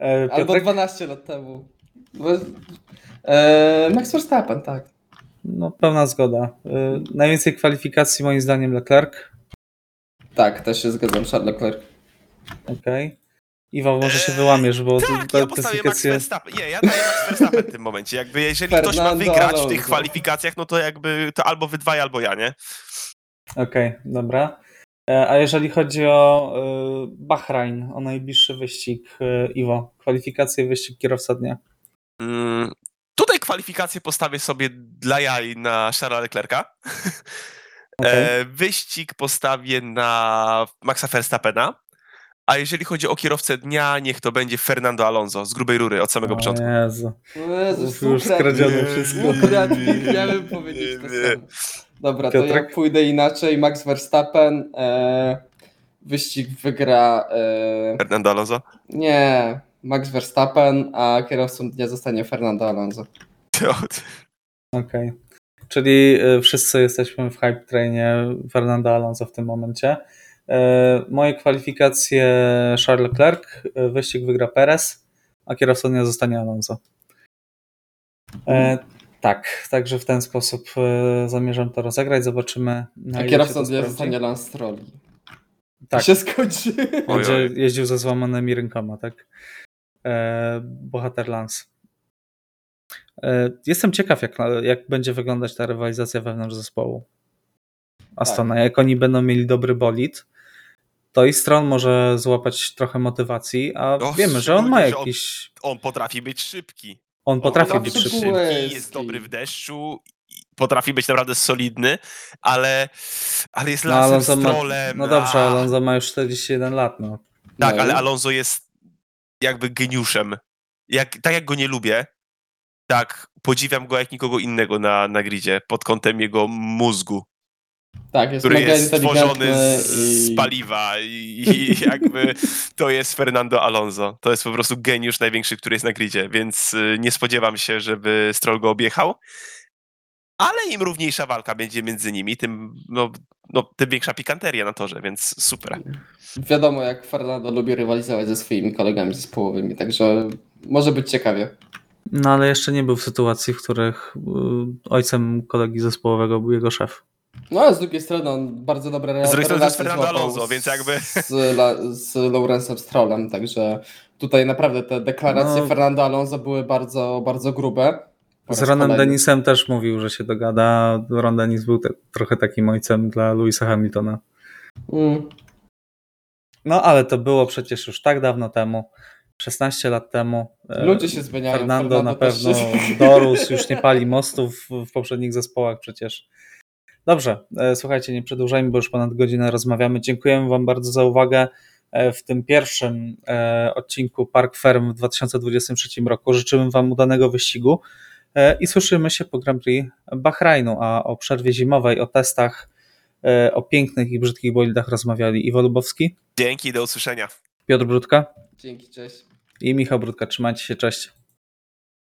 E, Albo Piotrek? 12 lat temu. E, Max Verstappen, tak. No, pełna zgoda. E, Najwięcej kwalifikacji moim zdaniem Leclerc. Tak, też się zgadzam, Charles Leclerc. Okej. Iwo, może się wyłamiesz, bo Tak, te ja postawię Max kwalifikacje... Verstappen. Nie, ja daję Max Verstappen w tym momencie. Jakby jeżeli ktoś ma Fernando wygrać w tych Alonso. kwalifikacjach, no to jakby to albo wy dwaj, albo ja, nie? Okej, dobra. E, A jeżeli chodzi o e, Bahrain, o najbliższy wyścig, e, Iwo, kwalifikacje, wyścig kierowca dnia. Mm, tutaj kwalifikacje postawię sobie dla jaj na Charlesa Leclerca. Okej. E, wyścig postawię na Maxa Verstappena. A jeżeli chodzi o kierowcę dnia, niech to będzie Fernando Alonso z grubej rury od samego O początku. Jezu. O Jezus, Już skradzione wszystko. ukradł mi, Miałem powiedzieć to samo. Dobra, to ja Piotrek? pójdę inaczej. Max Verstappen. E, wyścig wygra. E, Fernando Alonso? nie, Max Verstappen, a kierowcą dnia zostanie Fernando Alonso. Okej. Czyli e, wszyscy jesteśmy w hype trainie Fernando Alonso w tym momencie. E, Moje kwalifikacje Charles Leclerc, e, wyścig wygra Perez, a kierowcą dnia zostanie Alonso. E, tak, także w ten sposób zamierzam to rozegrać. Zobaczymy. Na A to dnia zostanie Lance Stroll. Tak. To się skończy. Będzie jeździł ze złamanymi rękoma, tak? E, bohater Lance. E, jestem ciekaw, jak, jak będzie wyglądać ta rywalizacja wewnątrz zespołu Astona. Tak. Jak oni będą mieli dobry bolid, to i stron może złapać trochę motywacji, a O, wiemy, że on ma że on- jakiś. On potrafi być szybki. On potrafi on być potrafi szybki. być- szybki, jest dobry w deszczu, i potrafi być naprawdę solidny, ale, ale jest No, Alonso ma, Strollem. no dobrze. Alonso ma już 41 lat. No. Tak, No. ale Alonso jest jakby geniuszem. Jak, tak jak go nie lubię, tak, podziwiam go jak nikogo innego na, na gridzie pod kątem jego mózgu, Tak, jest który mega jest stworzony z, z i... paliwa i, i jakby to jest Fernando Alonso. To jest po prostu geniusz największy, który jest na gridzie, więc y, nie spodziewam się, żeby Stroll go objechał. Ale im równiejsza walka będzie między nimi, tym, no, no, tym większa pikanteria na torze, więc super. Wiadomo, jak Fernando lubi rywalizować ze swoimi kolegami zespołowymi, także może być ciekawie. No ale jeszcze nie był w sytuacji, w których y, ojcem kolegi zespołowego był jego szef. No a z drugiej strony on bardzo dobre Z drugiej strony relacje Fernando złapał Alonso, więc jakby- Z, La- z Lawrence'em Strollem, także tutaj naprawdę te deklaracje No. Fernando Alonso były bardzo, bardzo grube. Z Ronem kolejny. Denisem też mówił, że się dogada. Ron Denis był te, trochę takim ojcem dla Louisa Hamiltona. Mm. No ale to było przecież już tak dawno temu, 16 lat temu. E, Ludzie się zmieniają. Fernando na też pewno się- dorósł, już nie pali mostów w poprzednich zespołach przecież. Dobrze, e, słuchajcie, nie przedłużajmy, bo już ponad godzinę rozmawiamy. Dziękujemy Wam bardzo za uwagę e, w tym pierwszym e, odcinku Park Ferm w 2023 roku. Życzymy Wam udanego wyścigu i słyszymy się po Grand Prix Bahrajnu, a o przerwie zimowej, o testach, o pięknych i brzydkich bolidach rozmawiali Iwo Lubowski, Dzięki, do usłyszenia. Piotr Brudka Dzięki, cześć. i Michał Brudka. Trzymajcie się, cześć.